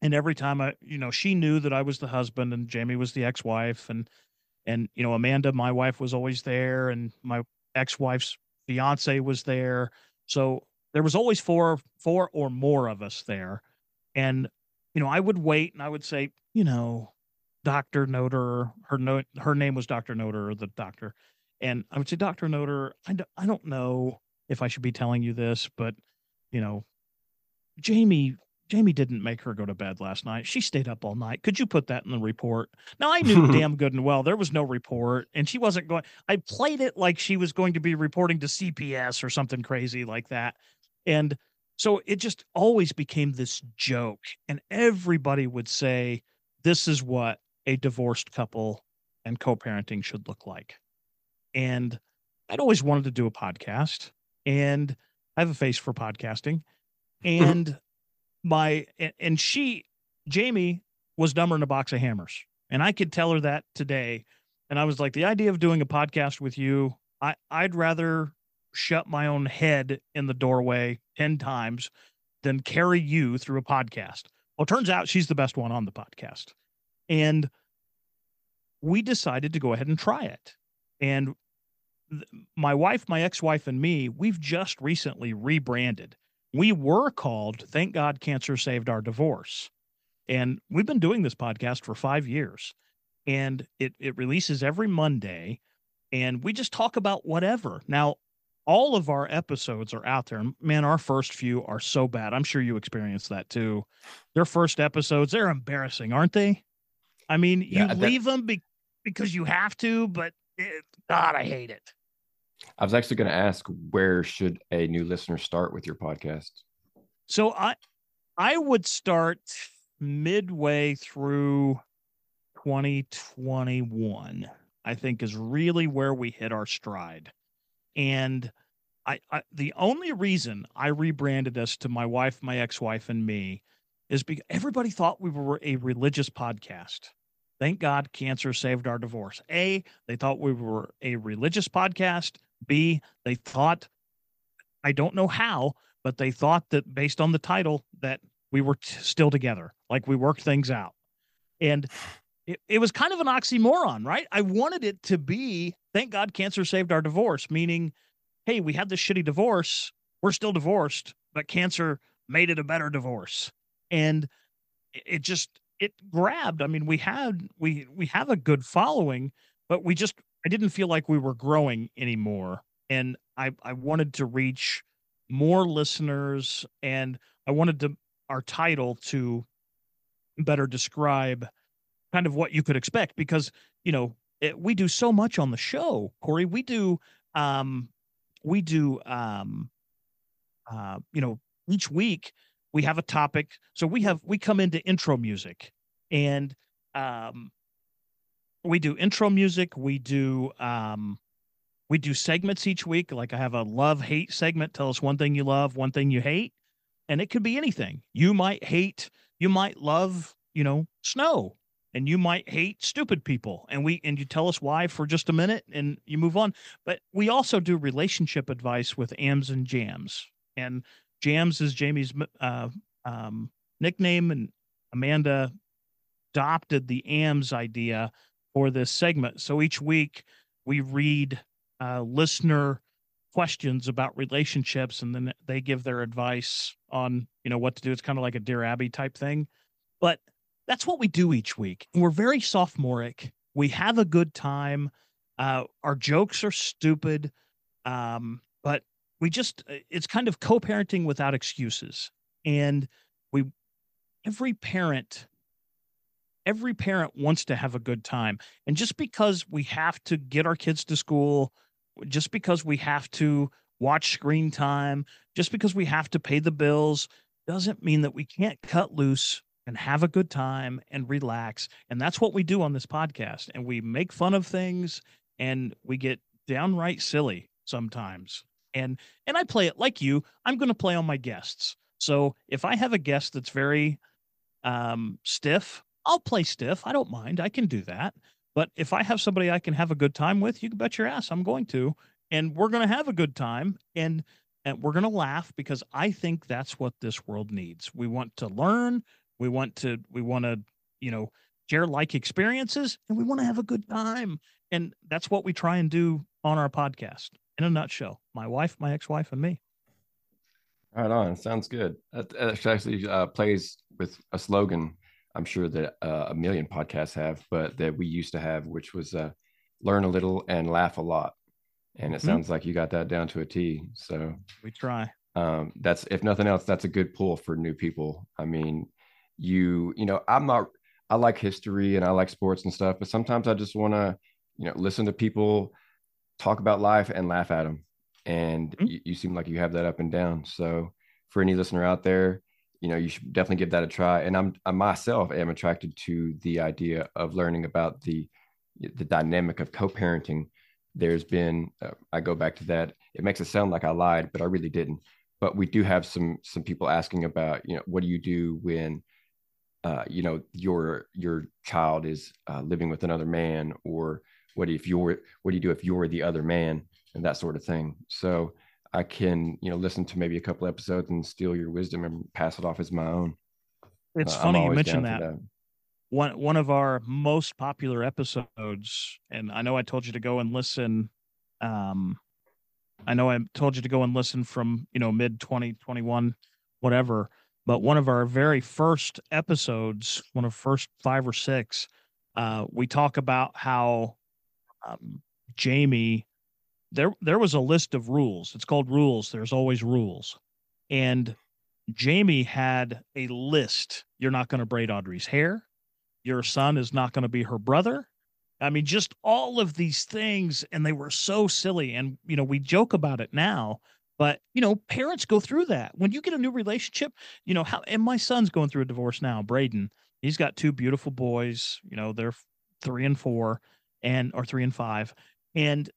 B: And every time I, you know, she knew that I was the husband and Jamie was the ex-wife and, and, you know, Amanda, my wife was always there and my ex-wife's fiance was there. So there was always four, four or more of us there. And, you know, I would wait and I would say, you know, Dr. Noter, her note, her name was Dr. Noter, the doctor. And I would say, Dr. Noter, I, d- I don't know if I should be telling you this, but you know, Jamie Jamie didn't make her go to bed last night. She stayed up all night. Could you put that in the report? Now I knew <laughs> damn good and well there was no report and she wasn't going I played it like she was going to be reporting to CPS or something crazy like that. And so it just always became this joke and everybody would say this is what a divorced couple and co-parenting should look like. And I'd always wanted to do a podcast and I have a face for podcasting. Mm-hmm. And my and she Jamie was dumber than a box of hammers. And I could tell her that today. And I was like, the idea of doing a podcast with you, I, I'd rather shut my own head in the doorway 10 times than carry you through a podcast. Well, turns out she's the best one on the podcast. And we decided to go ahead and try it. And my wife, my ex-wife, and me, we've just recently rebranded. We were called "Thank God Cancer Saved Our Divorce," and we've been doing this podcast for five years, and it it releases every Monday, and we just talk about whatever. Now, all of our episodes are out there. Man, our first few are so bad. I'm sure you experienced that too. Their first episodes, they're embarrassing, aren't they? I mean, you yeah, leave them be, because you have to, but it, God, I hate it.
A: I was actually going to ask where should a new listener start with your podcast?
B: So I I would start midway through 2021. I think is really where we hit our stride. And I, I the only reason I rebranded us to my wife, my ex-wife, and me is because everybody thought we were a religious podcast. Thank God cancer saved our divorce. A, they thought we were a religious podcast. B, they thought, I don't know how, but they thought that based on the title that we were t- still together, like we worked things out. And it, it was kind of an oxymoron, right? I wanted it to be, thank God cancer saved our divorce, meaning, hey, we had this shitty divorce. We're still divorced, but cancer made it a better divorce. And it just, it grabbed. I mean, we had, we, we have a good following, but we just, I didn't feel like we were growing anymore. And I, I wanted to reach more listeners and I wanted to, our title to better describe kind of what you could expect because you know it, we do so much on the show corey we do um we do um uh you know each week we have a topic so we have we come into intro music and um we do intro music. We do um we do segments each week. Like i have a love hate segment tell us one thing you love one thing you hate and it could be anything. You might hate you might love you know snow and you might hate stupid people and we and you tell us why for just a minute and you move on. But we also do relationship advice with ams and jams and jams is jamie's uh, um, nickname and amanda adopted the ams idea for this segment so each week we read uh, listener questions about relationships and then they give their advice on you know what to do it's kind of like a dear abby type thing but that's what we do each week. We're very sophomoric. We have a good time. Uh, our jokes are stupid, um, but we just, uh, it's kind of co parenting without excuses. And we, every parent, every parent wants to have a good time. And just because we have to get our kids to school, just because we have to watch screen time, just because we have to pay the bills, doesn't mean that we can't cut loose and have a good time and relax. And that's what we do on this podcast. And we make fun of things and we get downright silly sometimes. And and I play it like you. I'm going to play on my guests. So if I have a guest that's very um, stiff, I'll play stiff. I don't mind. I can do that. But if I have somebody I can have a good time with, you can bet your ass I'm going to. And we're going to have a good time and and we're going to laugh because I think that's what this world needs. We want to learn, we want to we want to you know share like experiences and we want to have a good time and that's what we try and do on our podcast in a nutshell my wife my ex-wife and me
A: right on sounds good that, that actually uh, plays with a slogan i'm sure that uh, a million podcasts have but that we used to have which was uh, learn a little and laugh a lot. And it mm-hmm. sounds like you got that down to a t so
B: we try.
A: um, that's if nothing else that's a good pull for new people. I mean you you know i'm not i like history and i like sports and stuff but sometimes i just want to you know listen to people talk about life and laugh at them and mm-hmm. you, you, seem like you have that up and down. So for any listener out there you know you should definitely give that a try. And i'm i myself am attracted to the idea of learning about the the dynamic of co-parenting. There's been uh, i go back to that. It makes it sound like i lied but i really didn't. But we do have some some people asking about you know what do you do when uh, you know your your child is uh, living with another man? Or what if you're what do you do if you're the other man? And that sort of thing. So i can you know listen to maybe a couple episodes and steal your wisdom and pass it off as my own
B: it's uh, funny you mentioned that. that one one of our most popular episodes and i know i told you to go and listen um i know i told you to go and listen from you know mid 2021 whatever but one of our very first episodes, one of first five or six, uh, we talk about how um, Jamie there there was a list of rules. It's called rules. There's always rules. And Jamie had a list. You're not going to braid Audrey's hair. Your son is not going to be her brother. I mean, just all of these things. And they were so silly. And, you know, we joke about it now, but, you know, parents go through that. When you get a new relationship, you know, how, and my son's going through a divorce now, Braden. He's got two beautiful boys, you know, they're three and four and, or three and five. And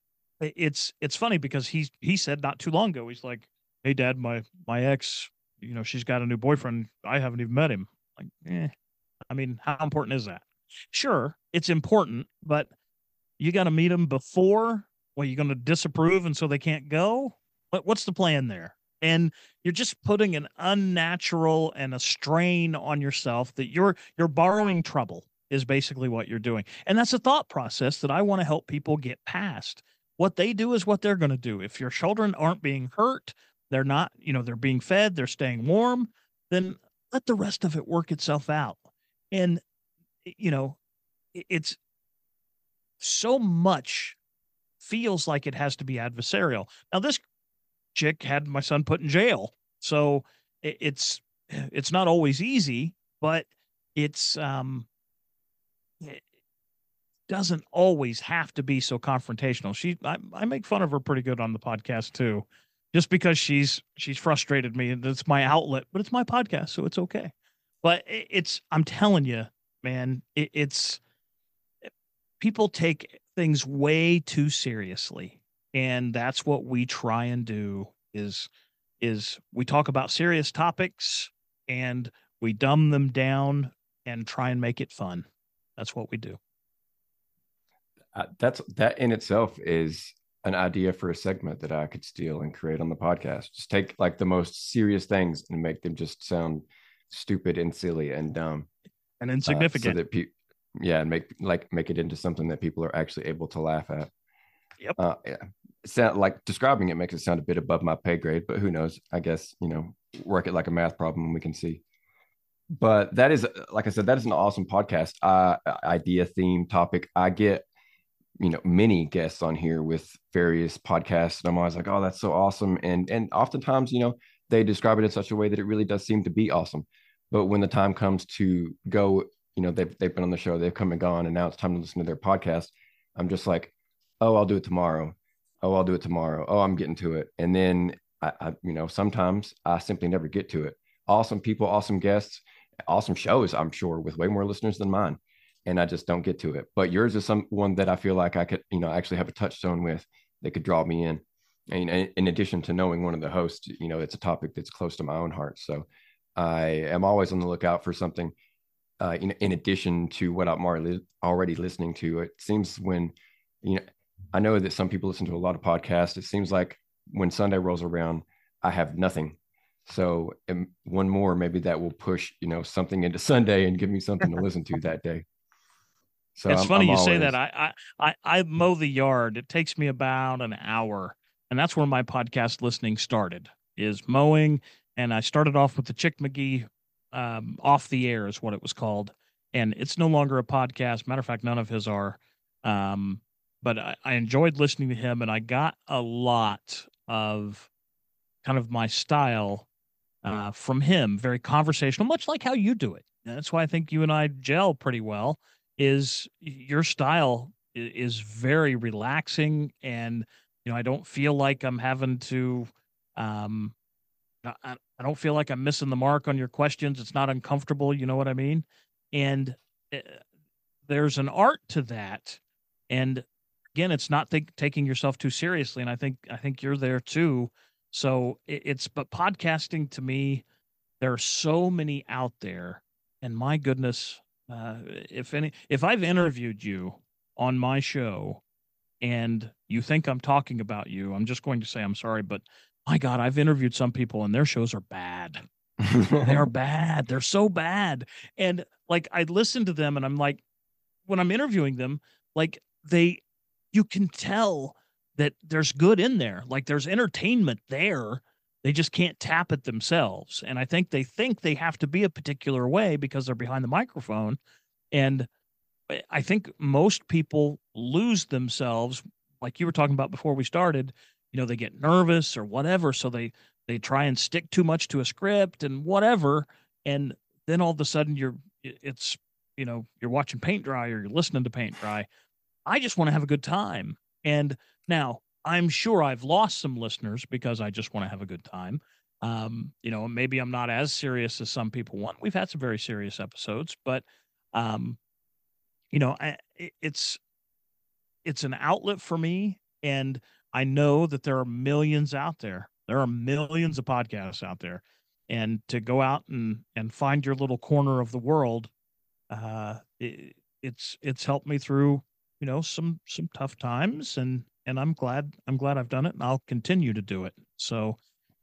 B: it's, it's funny because he's, he said not too long ago, he's like, Hey, dad, my, my ex, you know, she's got a new boyfriend. I haven't even met him. Like, eh, I mean, how important is that? Sure, it's important, but you got to meet them before. Well, you're going to disapprove, and so they can't go. What, what's the plan there? And you're just putting an unnatural and a strain on yourself that you're you're borrowing trouble is basically what you're doing. And that's a thought process that I want to help people get past. What they do is what they're going to do. If your children aren't being hurt, they're not, you know, they're being fed, they're staying warm, then let the rest of it work itself out. And, you know, it's so much feels like it has to be adversarial. Now, this chick had my son put in jail. So it's, it's not always easy, but it's, um, doesn't always have to be so confrontational. She, I, I make fun of her pretty good on the podcast too, just because she's, she's frustrated me and it's my outlet, but it's my podcast. So it's okay. But it's, I'm telling you, man, it, it's people take things way too seriously. And that's what we try and do is, is we talk about serious topics and we dumb them down and try and make it fun. That's what we do.
A: Uh, that's that in itself is an idea for a segment that I could steal and create on the podcast. Just take like the most serious things and make them just sound stupid and silly and dumb
B: and insignificant.
A: Uh, so that pe- yeah, and make like make it into something that people are actually able to laugh at.
B: Yep.
A: Uh, yeah. Sound like describing it makes it sound a bit above my pay grade, but who knows? I guess you know, work it like a math problem and we can see. But that is, like I said, that is an awesome podcast uh, idea, theme, topic. I get, you know, many guests on here with various podcasts, and I'm always like, oh, that's so awesome. And and oftentimes, you know, they describe it in such a way that it really does seem to be awesome. But when the time comes to go, you know, they've, they've been on the show, they've come and gone, and now it's time to listen to their podcast. I'm just like, oh, I'll do it tomorrow. Oh, I'll do it tomorrow. Oh, I'm getting to it. And then I, I you know, sometimes I simply never get to it. Awesome people, awesome guests, awesome shows, I'm sure, with way more listeners than mine. And I just don't get to it. But yours is some one that I feel like I could, you know, actually have a touchstone with that could draw me in. And in addition to knowing one of the hosts, you know, it's a topic that's close to my own heart. So I am always on the lookout for something uh, in, in addition to what I'm already, already listening to. It seems when, you know, I know that some people listen to a lot of podcasts. It seems like when Sunday rolls around, I have nothing. So um, one more, maybe that will push, you know, something into Sunday and give me something to listen to that day.
B: So it's I'm, funny I'm you always... say that. I, I I mow the yard. It takes me about an hour, and that's where my podcast listening started. Is mowing and I started off with the Chick McGee um, off the air is what it was called, and it's no longer a podcast. Matter of fact, none of his are. Um, but I, I enjoyed listening to him, and I got a lot of kind of my style uh, from him. Very conversational, much like how you do it. And that's why I think you and I gel pretty well. Is your style is very relaxing, and you know I don't feel like I'm having to um, I, don't feel like I'm missing the mark on your questions. It's not uncomfortable. You know what I mean? And uh, there's an art to that. And again, it's not taking yourself too seriously. And I think, I think you're there too. So it, it's, but podcasting to me, there are so many out there. And my goodness, uh, if any, if I've interviewed you on my show and you think I'm talking about you, I'm just going to say I'm sorry, but my God, I've interviewed some people and their shows are bad. they are <laughs> bad. They're so bad. And like I listen to them and I'm like, when I'm interviewing them, like they, you can tell that there's good in there. Like there's entertainment there. They just can't tap it themselves. And I think they think they have to be a particular way because they're behind the microphone. And I think most people lose themselves like you were talking about before we started, you know, they get nervous or whatever. So they, they try and stick too much to a script and whatever. And then all of a sudden you're, it's, you know, you're watching paint dry or you're listening to paint dry. I just want to have a good time. And now I'm sure I've lost some listeners because I just want to have a good time. Um, you know, maybe I'm not as serious as some people want. We've had some very serious episodes, but um, you know, I, it's it's an outlet for me, and I know that there are millions out there. There are millions of podcasts out there, and to go out and and find your little corner of the world, uh, it, it's it's helped me through you know some some tough times, and and I'm glad I'm glad I've done it, and I'll continue to do it. So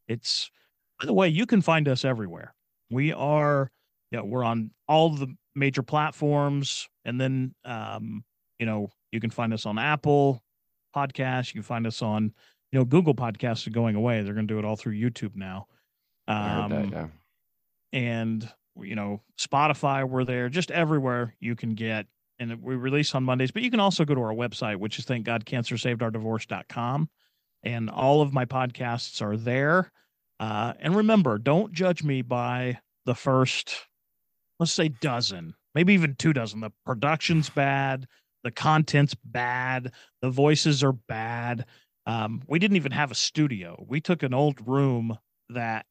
B: it's by the way, you can find us everywhere. We are, yeah, we're on all the major platforms, and then, um, you know, you can find us on Apple Podcasts. You can find us on, you know, Google Podcasts are going away. They're going to do it all through YouTube now. Um, that, yeah. And you know, Spotify, we're there, just everywhere you can get. And we release on Mondays, but you can also go to our website, which is thank God cancer saved our divorce.com. And all of my podcasts are there. Uh, and remember, don't judge me by the first, let's say, dozen, maybe even two dozen. The production's bad, the content's bad, the voices are bad. Um, we didn't even have a studio. We took an old room that,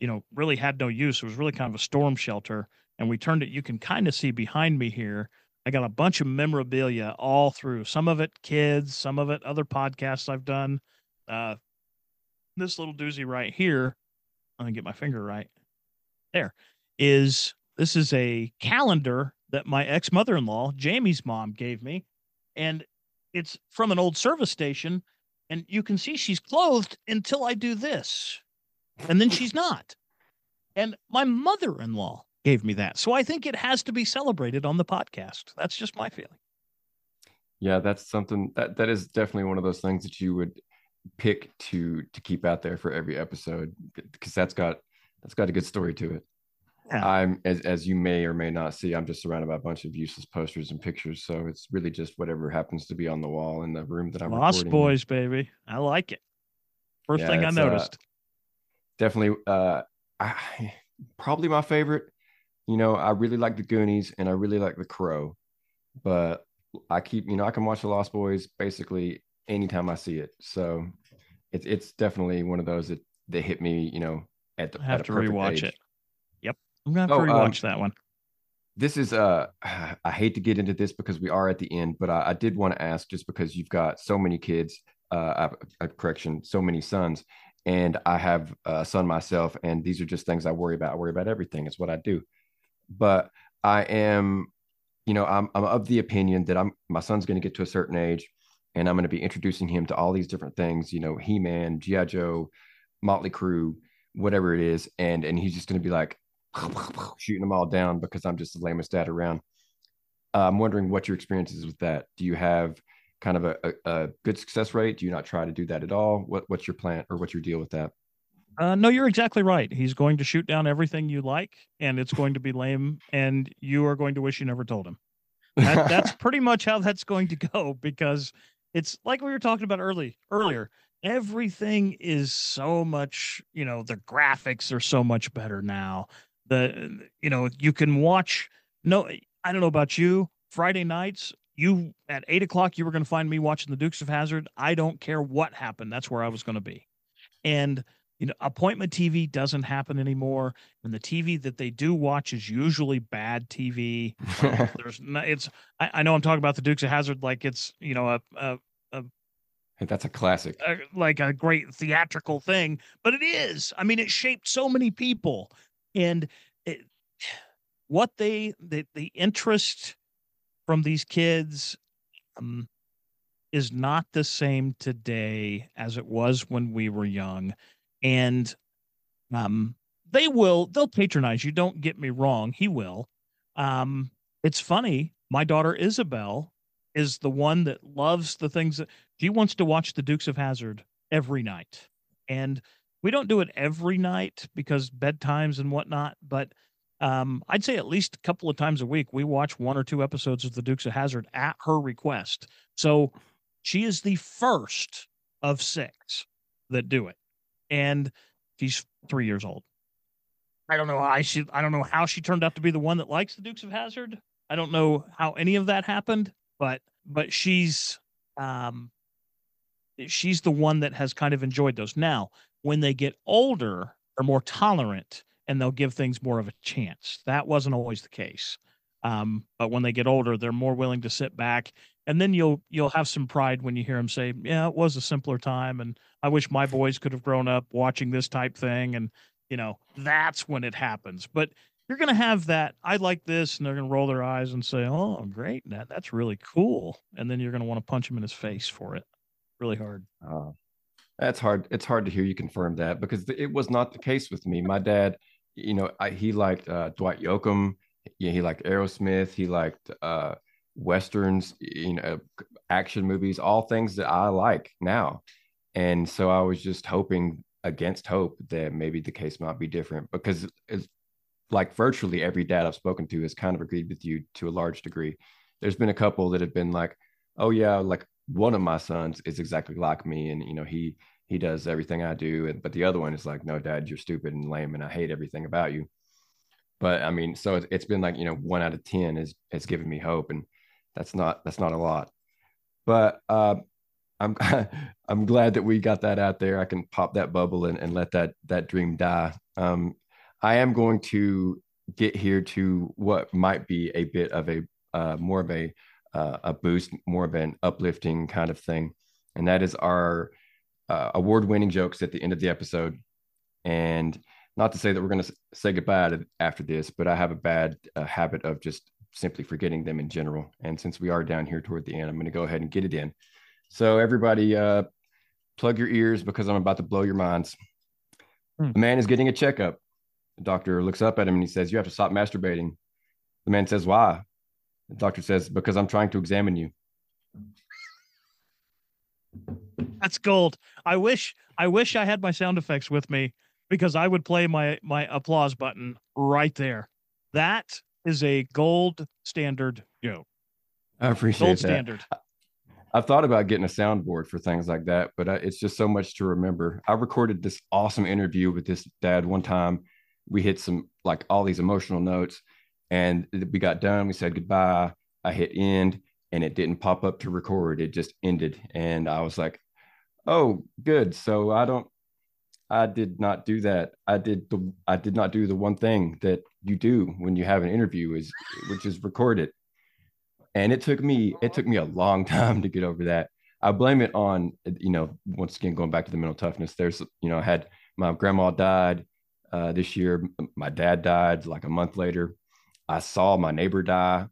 B: you know, really had no use. It was really kind of a storm shelter, and we turned it. You can kind of see behind me here. I got a bunch of memorabilia all through. Some of it kids, some of it other podcasts I've done. Uh, this little doozy right here, I'm gonna get my finger right. There is this is a calendar that my ex mother in law, Jamie's mom, gave me, and it's from an old service station. And you can see she's clothed until I do this, and then she's not. And my mother in law gave me that. So I think it has to be celebrated on the podcast. That's just my feeling.
A: Yeah, that's something that that is definitely one of those things that you would pick to to keep out there for every episode because that's got that's got a good story to it. Yeah. I'm as as you may or may not see, I'm just surrounded by a bunch of useless posters and pictures. So it's really just whatever happens to be on the wall in the room that I'm
B: Lost Boys, in. baby. I like it. First yeah, thing I uh, noticed. Uh,
A: definitely uh I probably my favorite. You know, I really like the Goonies and I really like the Crow, but I keep, you know, I can watch the Lost Boys basically anytime I see it. So it's it's definitely one of those that that hit me, you know, at the
B: I have at to rewatch age. it. Yep, I'm gonna have oh, to rewatch um, that one.
A: This is uh, <sighs> I hate to get into this because we are at the end, but I, I did want to ask just because you've got so many kids, uh, a correction, so many sons, and I have a son myself, and these are just things I worry about. I worry about everything. It's what I do, but I am, you know, I'm I'm of the opinion that I'm my son's going to get to a certain age and I'm going to be introducing him to all these different things, you know, He Man, G.I. Joe, Motley Crue, whatever it is. And, and he's just going to be like <laughs> shooting them all down because I'm just the lamest dad around. Uh, I'm wondering what your experience is with that. Do you have kind of a, a, a, good success rate? Do you not try to do that at all? What, what's your plan or what's your deal with that?
B: Uh, no, you're exactly right. He's going to shoot down everything you like, and it's going to be lame, and you are going to wish you never told him. That, that's <laughs> pretty much how that's going to go because it's like we were talking about early earlier. Everything is so much, you know, the graphics are so much better now. The you know, you can watch no I don't know about you. Friday nights, you at eight o'clock, you were going to find me watching the Dukes of Hazzard. I don't care what happened. That's where I was going to be. And you know, appointment TV doesn't happen anymore, and the TV that they do watch is usually bad TV. <laughs> there's no, it's I, I, know I'm talking about the Dukes of Hazzard like it's you know a, a, a
A: that's a classic.
B: A, like a great theatrical thing, but it is. I mean, it shaped so many people, and it, what they the the interest from these kids um, is not the same today as it was when we were young and um, they will they'll patronize you. Don't get me wrong, he will. Um, it's funny. My daughter Isabel is the one that loves the things that she wants to watch the Dukes of Hazzard every night, and we don't do it every night because bedtimes and whatnot. But um, I'd say at least a couple of times a week we watch one or two episodes of the Dukes of Hazzard at her request. So She is the first of six that do it. And she's three years old. I don't know how she I don't know how she turned out to be the one that likes the Dukes of Hazzard. I don't know how any of that happened, but but she's um she's the one that has kind of enjoyed those. Now, when they get older, they're more tolerant and they'll give things more of a chance. That wasn't always the case. Um, but when they get older, they're more willing to sit back. And then you'll you'll have some pride when you hear him say, "Yeah, it was a simpler time, and I wish my boys could have grown up watching this type thing." And you know, that's when it happens. But you're going to have that. I like this, and they're going to roll their eyes and say, "Oh, great, that that's really cool." And then you're going to want to punch him in his face for it, really hard.
A: Uh, that's hard. It's hard to hear you confirm that because it was not the case with me. My dad, you know, I, he liked uh, Dwight Yoakam. Yeah, he liked Aerosmith. He liked uh, westerns, you know, action movies, all things that I like now. And so I was just hoping against hope that maybe the case might be different because it's like virtually every dad I've spoken to has kind of agreed with you to a large degree. There's been a couple that have been like, oh yeah, like one of my sons is exactly like me, and you know he he does everything I do, and but the other one is like, no, dad, you're stupid and lame, and I hate everything about you. But I mean, so it's been like you know one out of ten is has given me hope, and that's not that's not a lot. But uh, I'm <laughs> I'm glad that we got that out there. I can pop that bubble and, and let that that dream die. Um, I am going to get here to what might be a bit of a uh, more of a uh, a boost, more of an uplifting kind of thing, and that is our uh, award-winning jokes at the end of the episode. And not to say that we're going to say goodbye after this, but I have a bad uh, habit of just simply forgetting them in general. And since we are down here toward the end, I'm going to go ahead and get it in. So everybody, uh, plug your ears because I'm about to blow your minds. Hmm. The man is getting a checkup. The doctor looks up at him and he says, "You have to stop masturbating." The man says, "Why?" The doctor says, "Because I'm trying to examine you."
B: That's gold. I wish I wish I had my sound effects with me because I would play my my applause button right there. That is a gold standard joke.
A: I appreciate gold that. standard. I've thought about getting a soundboard for things like that, but I, it's just so much to remember. I recorded this awesome interview with this dad one time. We hit some like all these emotional notes, and we got done. We said goodbye. I hit end, and it didn't pop up to record. It just ended, and I was like, "Oh, good." So I don't. I did not do that. I did the. I did not do the one thing that you do when you have an interview is, which is record it and it took me it took me a long <laughs> time to get over that. I blame it on you know once again going back to the mental toughness. There's you know i had my grandma died uh, this year. My dad died like a month later. I saw my neighbor die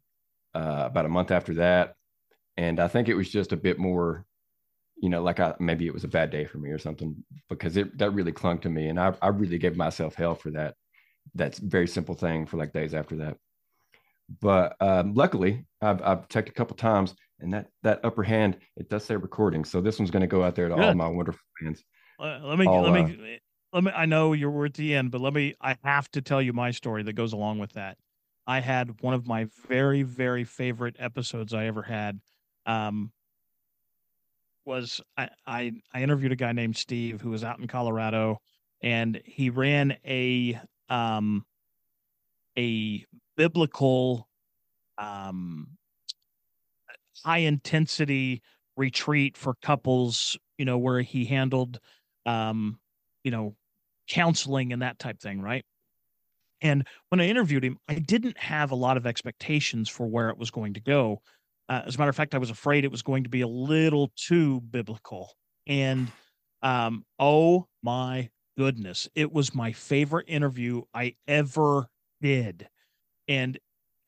A: uh, about a month after that. And i think it was just a bit more you know like i maybe it was a bad day for me or something because it that really clung to me. And i, I really gave myself hell for that that's very simple thing for like days after that but um, luckily, I've, I've checked a couple times, and that that upper hand it does say recording. So this one's going to go out there to Good. all my wonderful fans.
B: Uh, let me all, let me uh, let me. I know you're at the end, but let me. I have to tell you my story that goes along with that. I had one of my very very favorite episodes I ever had. Um, was I, I I interviewed a guy named Steve who was out in Colorado, and he ran a um a biblical um high intensity retreat for couples you know where he handled um you know counseling and that type thing right? And when i interviewed him i didn't have a lot of expectations for where it was going to go. Uh, as a matter of fact i was afraid it was going to be a little too biblical. And um oh my goodness it was my favorite interview i ever did. And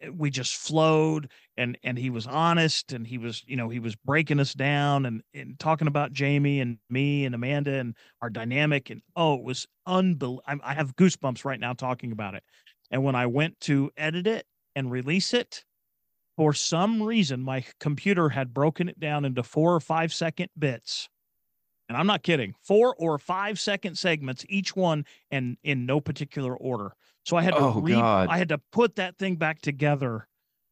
B: eh, we just flowed and and he was honest and he was you know he was breaking us down and, and talking about jamie and me and amanda and our dynamic and oh it was unbelievable i have goosebumps right now talking about it. And when i went to edit it and release it for some reason my computer had broken it down into four or five second bits and i'm not kidding four or five second segments each one and in no particular order so I had to oh, re- God. I had to put that thing back together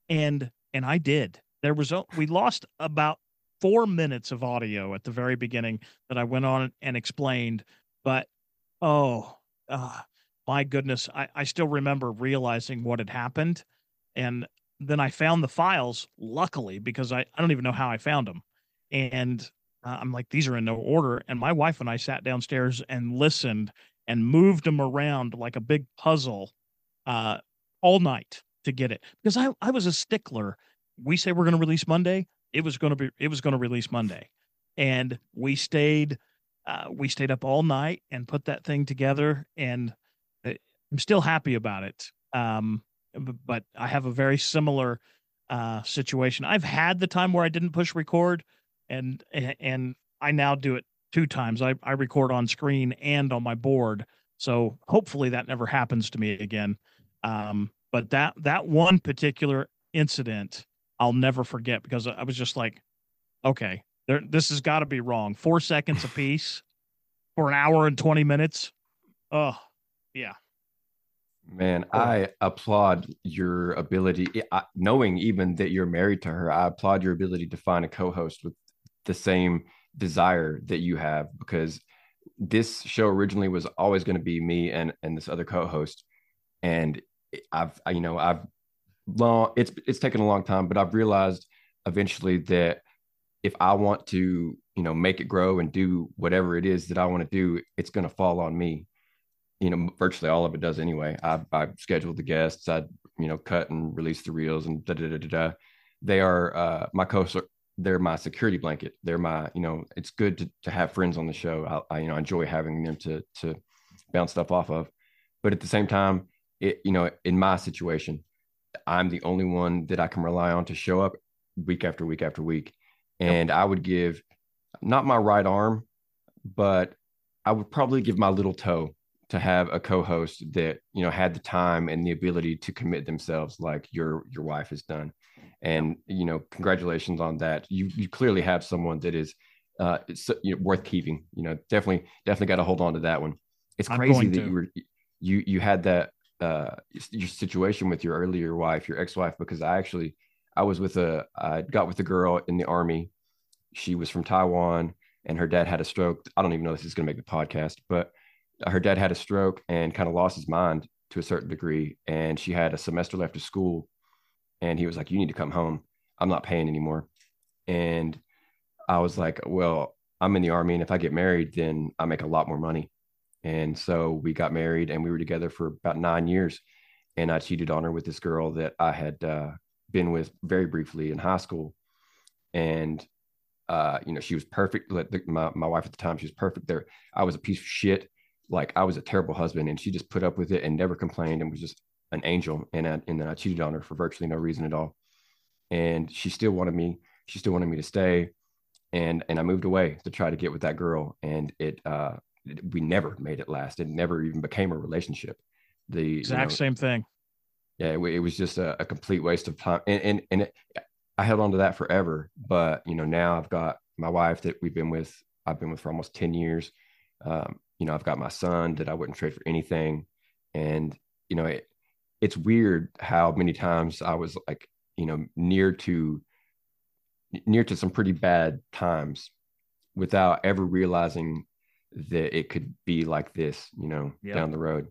B: and and I did. There was a, we lost about four minutes of audio at the very beginning that I went on and explained. But oh, uh, my goodness, I, I still remember realizing what had happened. And then I found the files, luckily, because I, I don't even know how I found them. And uh, I'm like, these are in no order. And my wife and I sat downstairs and listened and moved them around like a big puzzle uh, all night to get it because I, I was a stickler. We say we're going to release Monday. It was going to be, it was going to release Monday. And we stayed, uh, we stayed up all night and put that thing together. And uh, I'm still happy about it. Um, but I have a very similar uh, situation. I've had the time where I didn't push record and, and I now do it two times. I, I record on screen and on my board. So hopefully that never happens to me again. Um, but that that one particular incident I'll never forget because I was just like, okay, there, this has got to be wrong. Four seconds <laughs> a piece for an hour and 20 minutes. Oh, yeah.
A: Man, I applaud your ability, knowing even that you're married to her. I applaud your ability to find a co host with the same desire that you have because this show originally was always going to be me and and this other co-host. And i've I, you know i've long it's it's taken a long time but i've realized eventually that if i want to you know make it grow and do whatever it is that i want to do it's going to fall on me. You know virtually all of it does anyway. I i scheduled the guests i you know cut and release the reels and da da da da, da. they are uh my co they're my security blanket. They're my, you know, it's good to, to have friends on the show. I, I, you know, enjoy having them to, to bounce stuff off of. But at the same time, it, you know, in my situation, I'm the only one that I can rely on to show up week after week after week. And yep. I would give not my right arm, but I would probably give my little toe to have a co-host that, you know, had the time and the ability to commit themselves like your your wife has done and you know congratulations on that. You you clearly have someone that is uh it's you know, worth keeping you know definitely definitely got to hold on to that one. It's crazy that to. you were you you had that uh your situation with your earlier wife your ex-wife because i actually i was with a i got with a girl in the army. She was from taiwan and her dad had a stroke. I don't even know if this is going to make the podcast but her dad had a stroke and kind of lost his mind to a certain degree. And she had a semester left of school and he was like, "You need to come home. I'm not paying anymore." And I was like, "Well, I'm in the army, and if I get married, then I make a lot more money." And so we got married, and we were together for about nine years. And I cheated on her with this girl that I had uh, been with very briefly in high school, and uh, you know, she was perfect. My my wife at the time, she was perfect. There, I was a piece of shit. Like I was a terrible husband, and she just put up with it and never complained, and was just an angel and I, and then I cheated on her for virtually no reason at all. And she still wanted me, she still wanted me to stay. And, and I moved away to try to get with that girl. And it, uh, we never made it last. It never even became a relationship. The
B: exact you know, same thing.
A: Yeah. It, it was just a, a, complete waste of time. And, and, and it, I held on to that forever. But, you know, now I've got my wife that we've been with, I've been with for almost 10 years. Um, you know, I've got my son that I wouldn't trade for anything. And, you know, it, it's weird how many times I was like, you know, near to near to some pretty bad times without ever realizing that it could be like this, you know, down the road.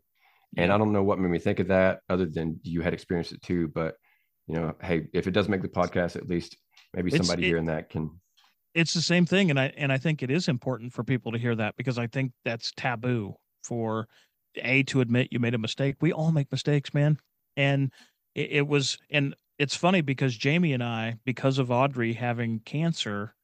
A: And I don't know what made me think of that other than you had experienced it too. But, you know, hey, if it does make the podcast, at least maybe somebody it, hearing that can.
B: It's the same thing. And I, and I think it is important for people to hear that because I think that's taboo for a to admit you made a mistake. We all make mistakes, man. And it, it was, and it's funny because Jamie and I, because of Audrey having cancer,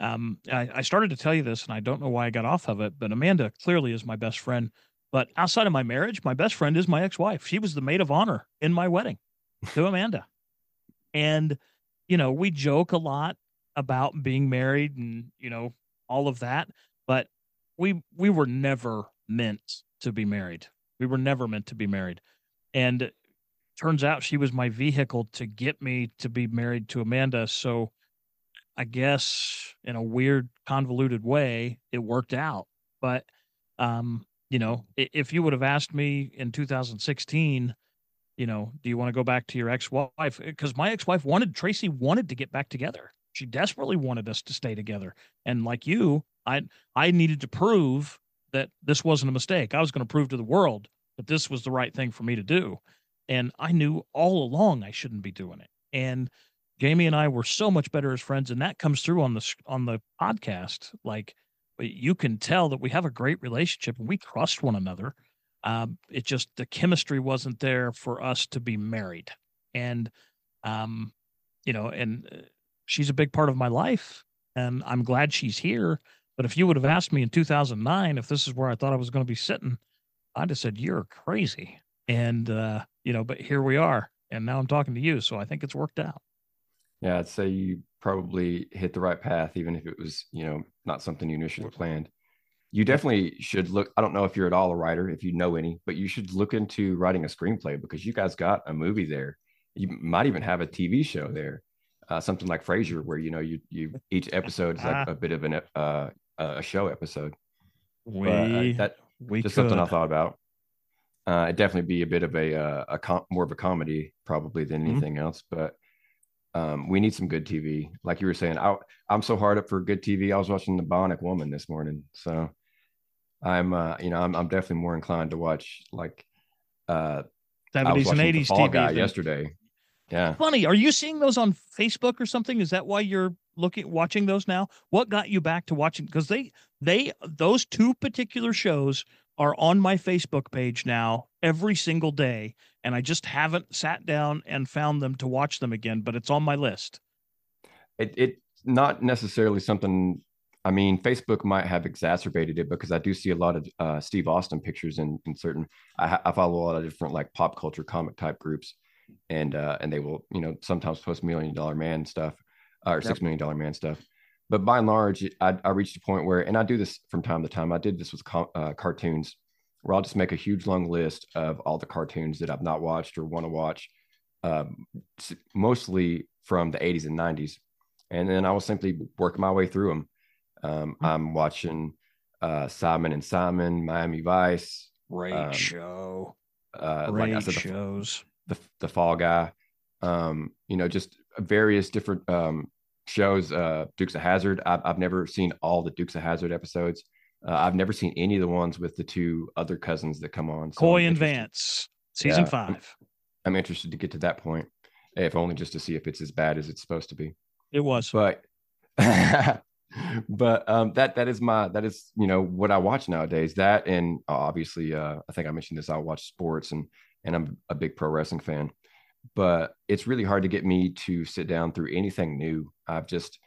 B: um, I, I started to tell you this, and I don't know why I got off of it, but Amanda clearly is my best friend. But outside of my marriage, my best friend is my ex-wife. She was the maid of honor in my wedding to Amanda. and, you know, we joke a lot about being married and, you know, all of that, but we we were never meant to be married. We were never meant to be married. And turns out she was my vehicle to get me to be married to Amanda. So I guess in a weird, convoluted way, it worked out. But, um, you know, if you would have asked me in 2016, you know, do you want to go back to your ex wife? Because my ex wife wanted, Tracy wanted to get back together. she desperately wanted us to stay together. And like you, I I needed to prove that this wasn't a mistake. I was going to prove to the world that this was the right thing for me to do. And I knew all along I shouldn't be doing it. And Jamie and I were so much better as friends, and that comes through on the on the podcast. Like you can tell that we have a great relationship and we trust one another. Um, it just the chemistry wasn't there for us to be married, and um, you know, and uh, she's a big part of my life, and I'm glad she's here. But if you would have asked me in 2009 if this is where I thought I was going to be sitting, I'd have said you're crazy. And uh, you know, but here we are, and now I'm talking to you, so I think it's worked out.
A: Yeah, I'd say you probably hit the right path, even if it was, you know, not something you initially planned. You definitely should look. I don't know if you're at all a writer, if you know any, but you should look into writing a screenplay because you guys got a movie there. You might even have a TV show there, uh, something like Frasier, where you know you you each episode is like <laughs> a bit of an uh, a show episode.
B: We but, uh,
A: that we just could. something I thought about. Uh, it'd definitely be a bit of a uh, a com- more of a comedy probably than mm-hmm. anything mm-hmm. else, but um, we need some good TV. Like you were saying, I, I'm so hard up for good TV. I was watching The Bionic Woman this morning, so I'm, uh, you know, I'm, I'm definitely more inclined to watch like uh,
B: 70s and 80s TV
A: guy yesterday. Yeah,
B: funny. Are you seeing those on Facebook or something? Is that why you're looking watching those now? What got you back to watching? Because they they those two particular shows are on my Facebook page now every single day, and I just haven't sat down and found them to watch them again, but it's on my list.
A: It it's not necessarily something I mean, Facebook might have exacerbated it because I do see a lot of uh, Steve Austin pictures in, in certain. I, I, follow a lot of different like pop culture comic type groups, and uh, and they will you know sometimes post Million Dollar Man stuff or yep. Six Million Dollar Man stuff. But by and large, I, I reached a point where, and I do this from time to time. I did this with uh, cartoons where I'll just make a huge long list of all the cartoons that I've not watched or want to watch, um, mostly from the 80s and 90s. And then I will simply work my way through them. Um, mm-hmm. I'm watching uh, Simon and Simon, Miami Vice,
B: Great um, show,
A: uh, Great like said, shows, the, the Fall Guy, um, you know, just various different um, shows. Uh, Dukes of Hazzard. I've, I've never seen all the Dukes of Hazzard episodes. Uh, I've never seen any of the ones with the two other cousins that come on.
B: So Coy and Vance, season yeah, 5
A: I'm, I'm, interested to get to that point, if only just to see if it's as bad as it's supposed to be.
B: It was,
A: but <laughs> but um, that that is my that is you know what I watch nowadays. That and uh, obviously, uh, I think I mentioned this. I watch sports and and I'm a big pro wrestling fan, but it's really hard to get me to sit down through anything new. I've just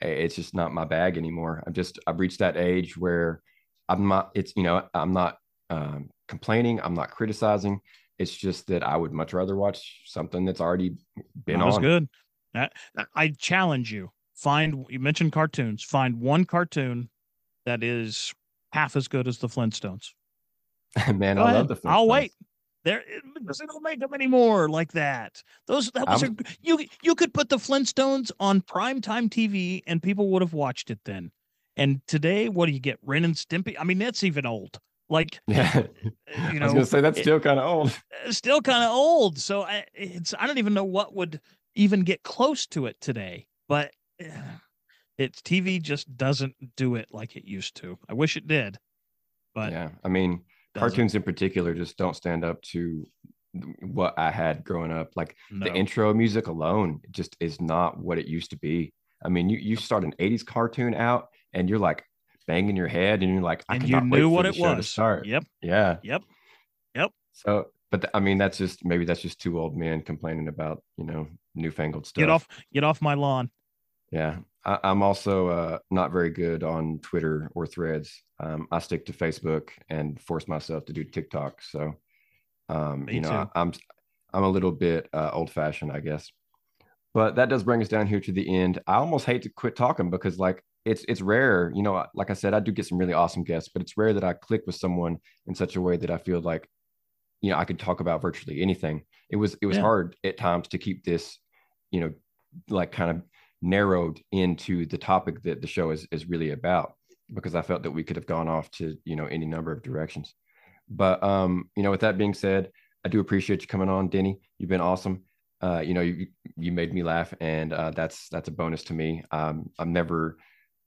A: it's just not my bag anymore. I'm just I've reached that age where I'm not. It's you know I'm not um, complaining. I'm not criticizing. It's just that I would much rather watch something that's already been
B: that
A: on.
B: good. I, I challenge you. Find you mentioned cartoons. Find one cartoon that is half as good as the Flintstones. <laughs>
A: Man, Go I ahead. love the Flintstones. I'll
B: wait. There, they don't make them anymore like that. Those that was a, you. You could put the Flintstones on primetime TV and people would have watched it then. And today, what do you get? Ren and Stimpy. I mean, that's even old. Like, <laughs>
A: yeah, you know, I was gonna say that's still kind of old. <laughs>
B: Uh, still kind of old. So I, it's I don't even know what would even get close to it today. But <sighs> it's TV just doesn't do it like it used to. I wish it did. But
A: yeah, I mean, cartoons in particular just don't stand up to what I had growing up. Like no. the intro music alone just is not what it used to be. I mean, you you start an 80s cartoon out and you're like banging your head and you're like, I
B: and you knew what it was. To
A: start.
B: Yep.
A: Yeah.
B: Yep. Yep.
A: So, but I mean, that's just maybe that's just two old men complaining about, you know, newfangled stuff.
B: Get off, get off my lawn.
A: Yeah. I, am also uh, not very good on Twitter or threads. Um, I stick to Facebook and force myself to do TikTok. So, um, you know, I, am I'm, I'm a little bit uh, old fashioned, I guess. But that does bring us down here to the end. I almost hate to quit talking because, like, it's it's rare. You know, like I said, I do get some really awesome guests, but it's rare that I click with someone in such a way that I feel like, you know, I could talk about virtually anything. It was it was yeah. hard at times to keep this, you know, like kind of narrowed into the topic that the show is is really about because I felt that we could have gone off to you know any number of directions. But um, you know, with that being said, I do appreciate you coming on, Denny. You've been awesome. uh, you know, you you made me laugh, and uh, that's that's a bonus to me. Um, I'm never,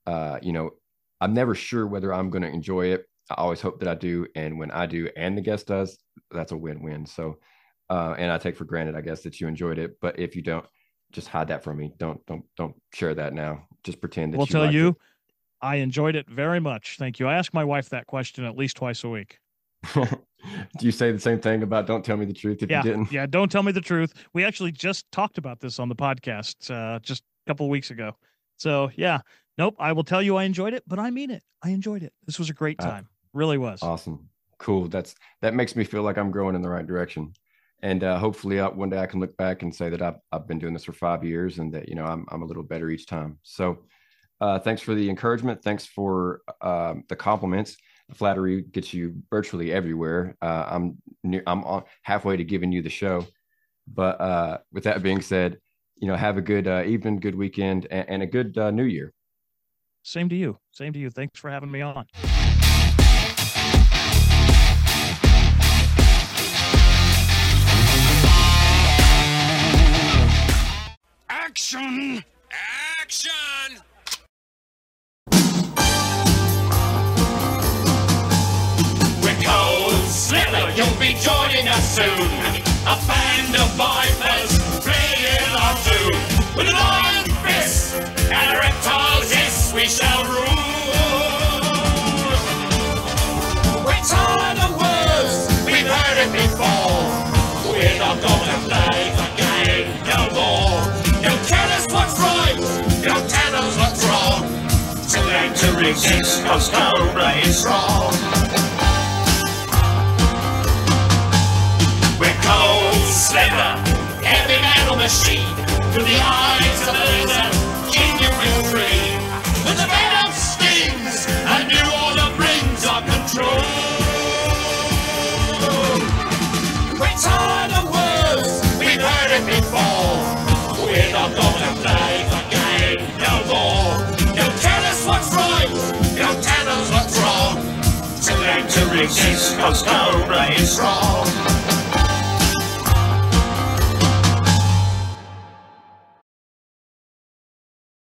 A: uh, you know, I'm never sure whether I'm going to enjoy it. I always hope that I do, and when I do, and the guest does, that's a win-win. So, uh, and I take for granted, I guess, that you enjoyed it. But if you don't, just hide that from me. Don't don't don't share that now. Just pretend that.
B: We'll tell you,
A: it.
B: I enjoyed it very much. Thank you. I ask my wife that question at least twice a week. <laughs>
A: Do you say the same thing about don't tell me the truth if
B: Yeah,
A: you didn't?
B: yeah. Don't tell me the truth. We actually just talked about this on the podcast uh, just a couple of weeks ago. So yeah, nope. I will tell you I enjoyed it, but I mean it. I enjoyed it. This was a great
A: Uh,
B: time. really was.
A: Awesome. Cool. That's that makes me feel like I'm growing in the right direction. And uh, hopefully uh, one day I can look back and say that I've, I've been doing this for five years and that, you know, I'm, I'm a little better each time. So uh, thanks for the encouragement. Thanks for um, the compliments. Flattery gets you virtually everywhere. Uh, I'm near, I'm on halfway to giving you the show. But uh, with that being said, you know, have a good uh, evening, good weekend, and, and a good uh, new year.
B: Same to you. Same to you. Thanks for having me on.
C: Action! Action! We're cold Slither, you'll be joining us soon. A band of vipers playing our tune. With an iron fist and a reptile's hiss, we shall rule. We're tired of words, we've heard it before. We're not gonna resist, cause Cobra is strong. We're cold slither, heavy metal machine. Through the eyes of the laser, will free. With the venom stings, a new order brings our control. We're tired Cisco's Cobra is strong.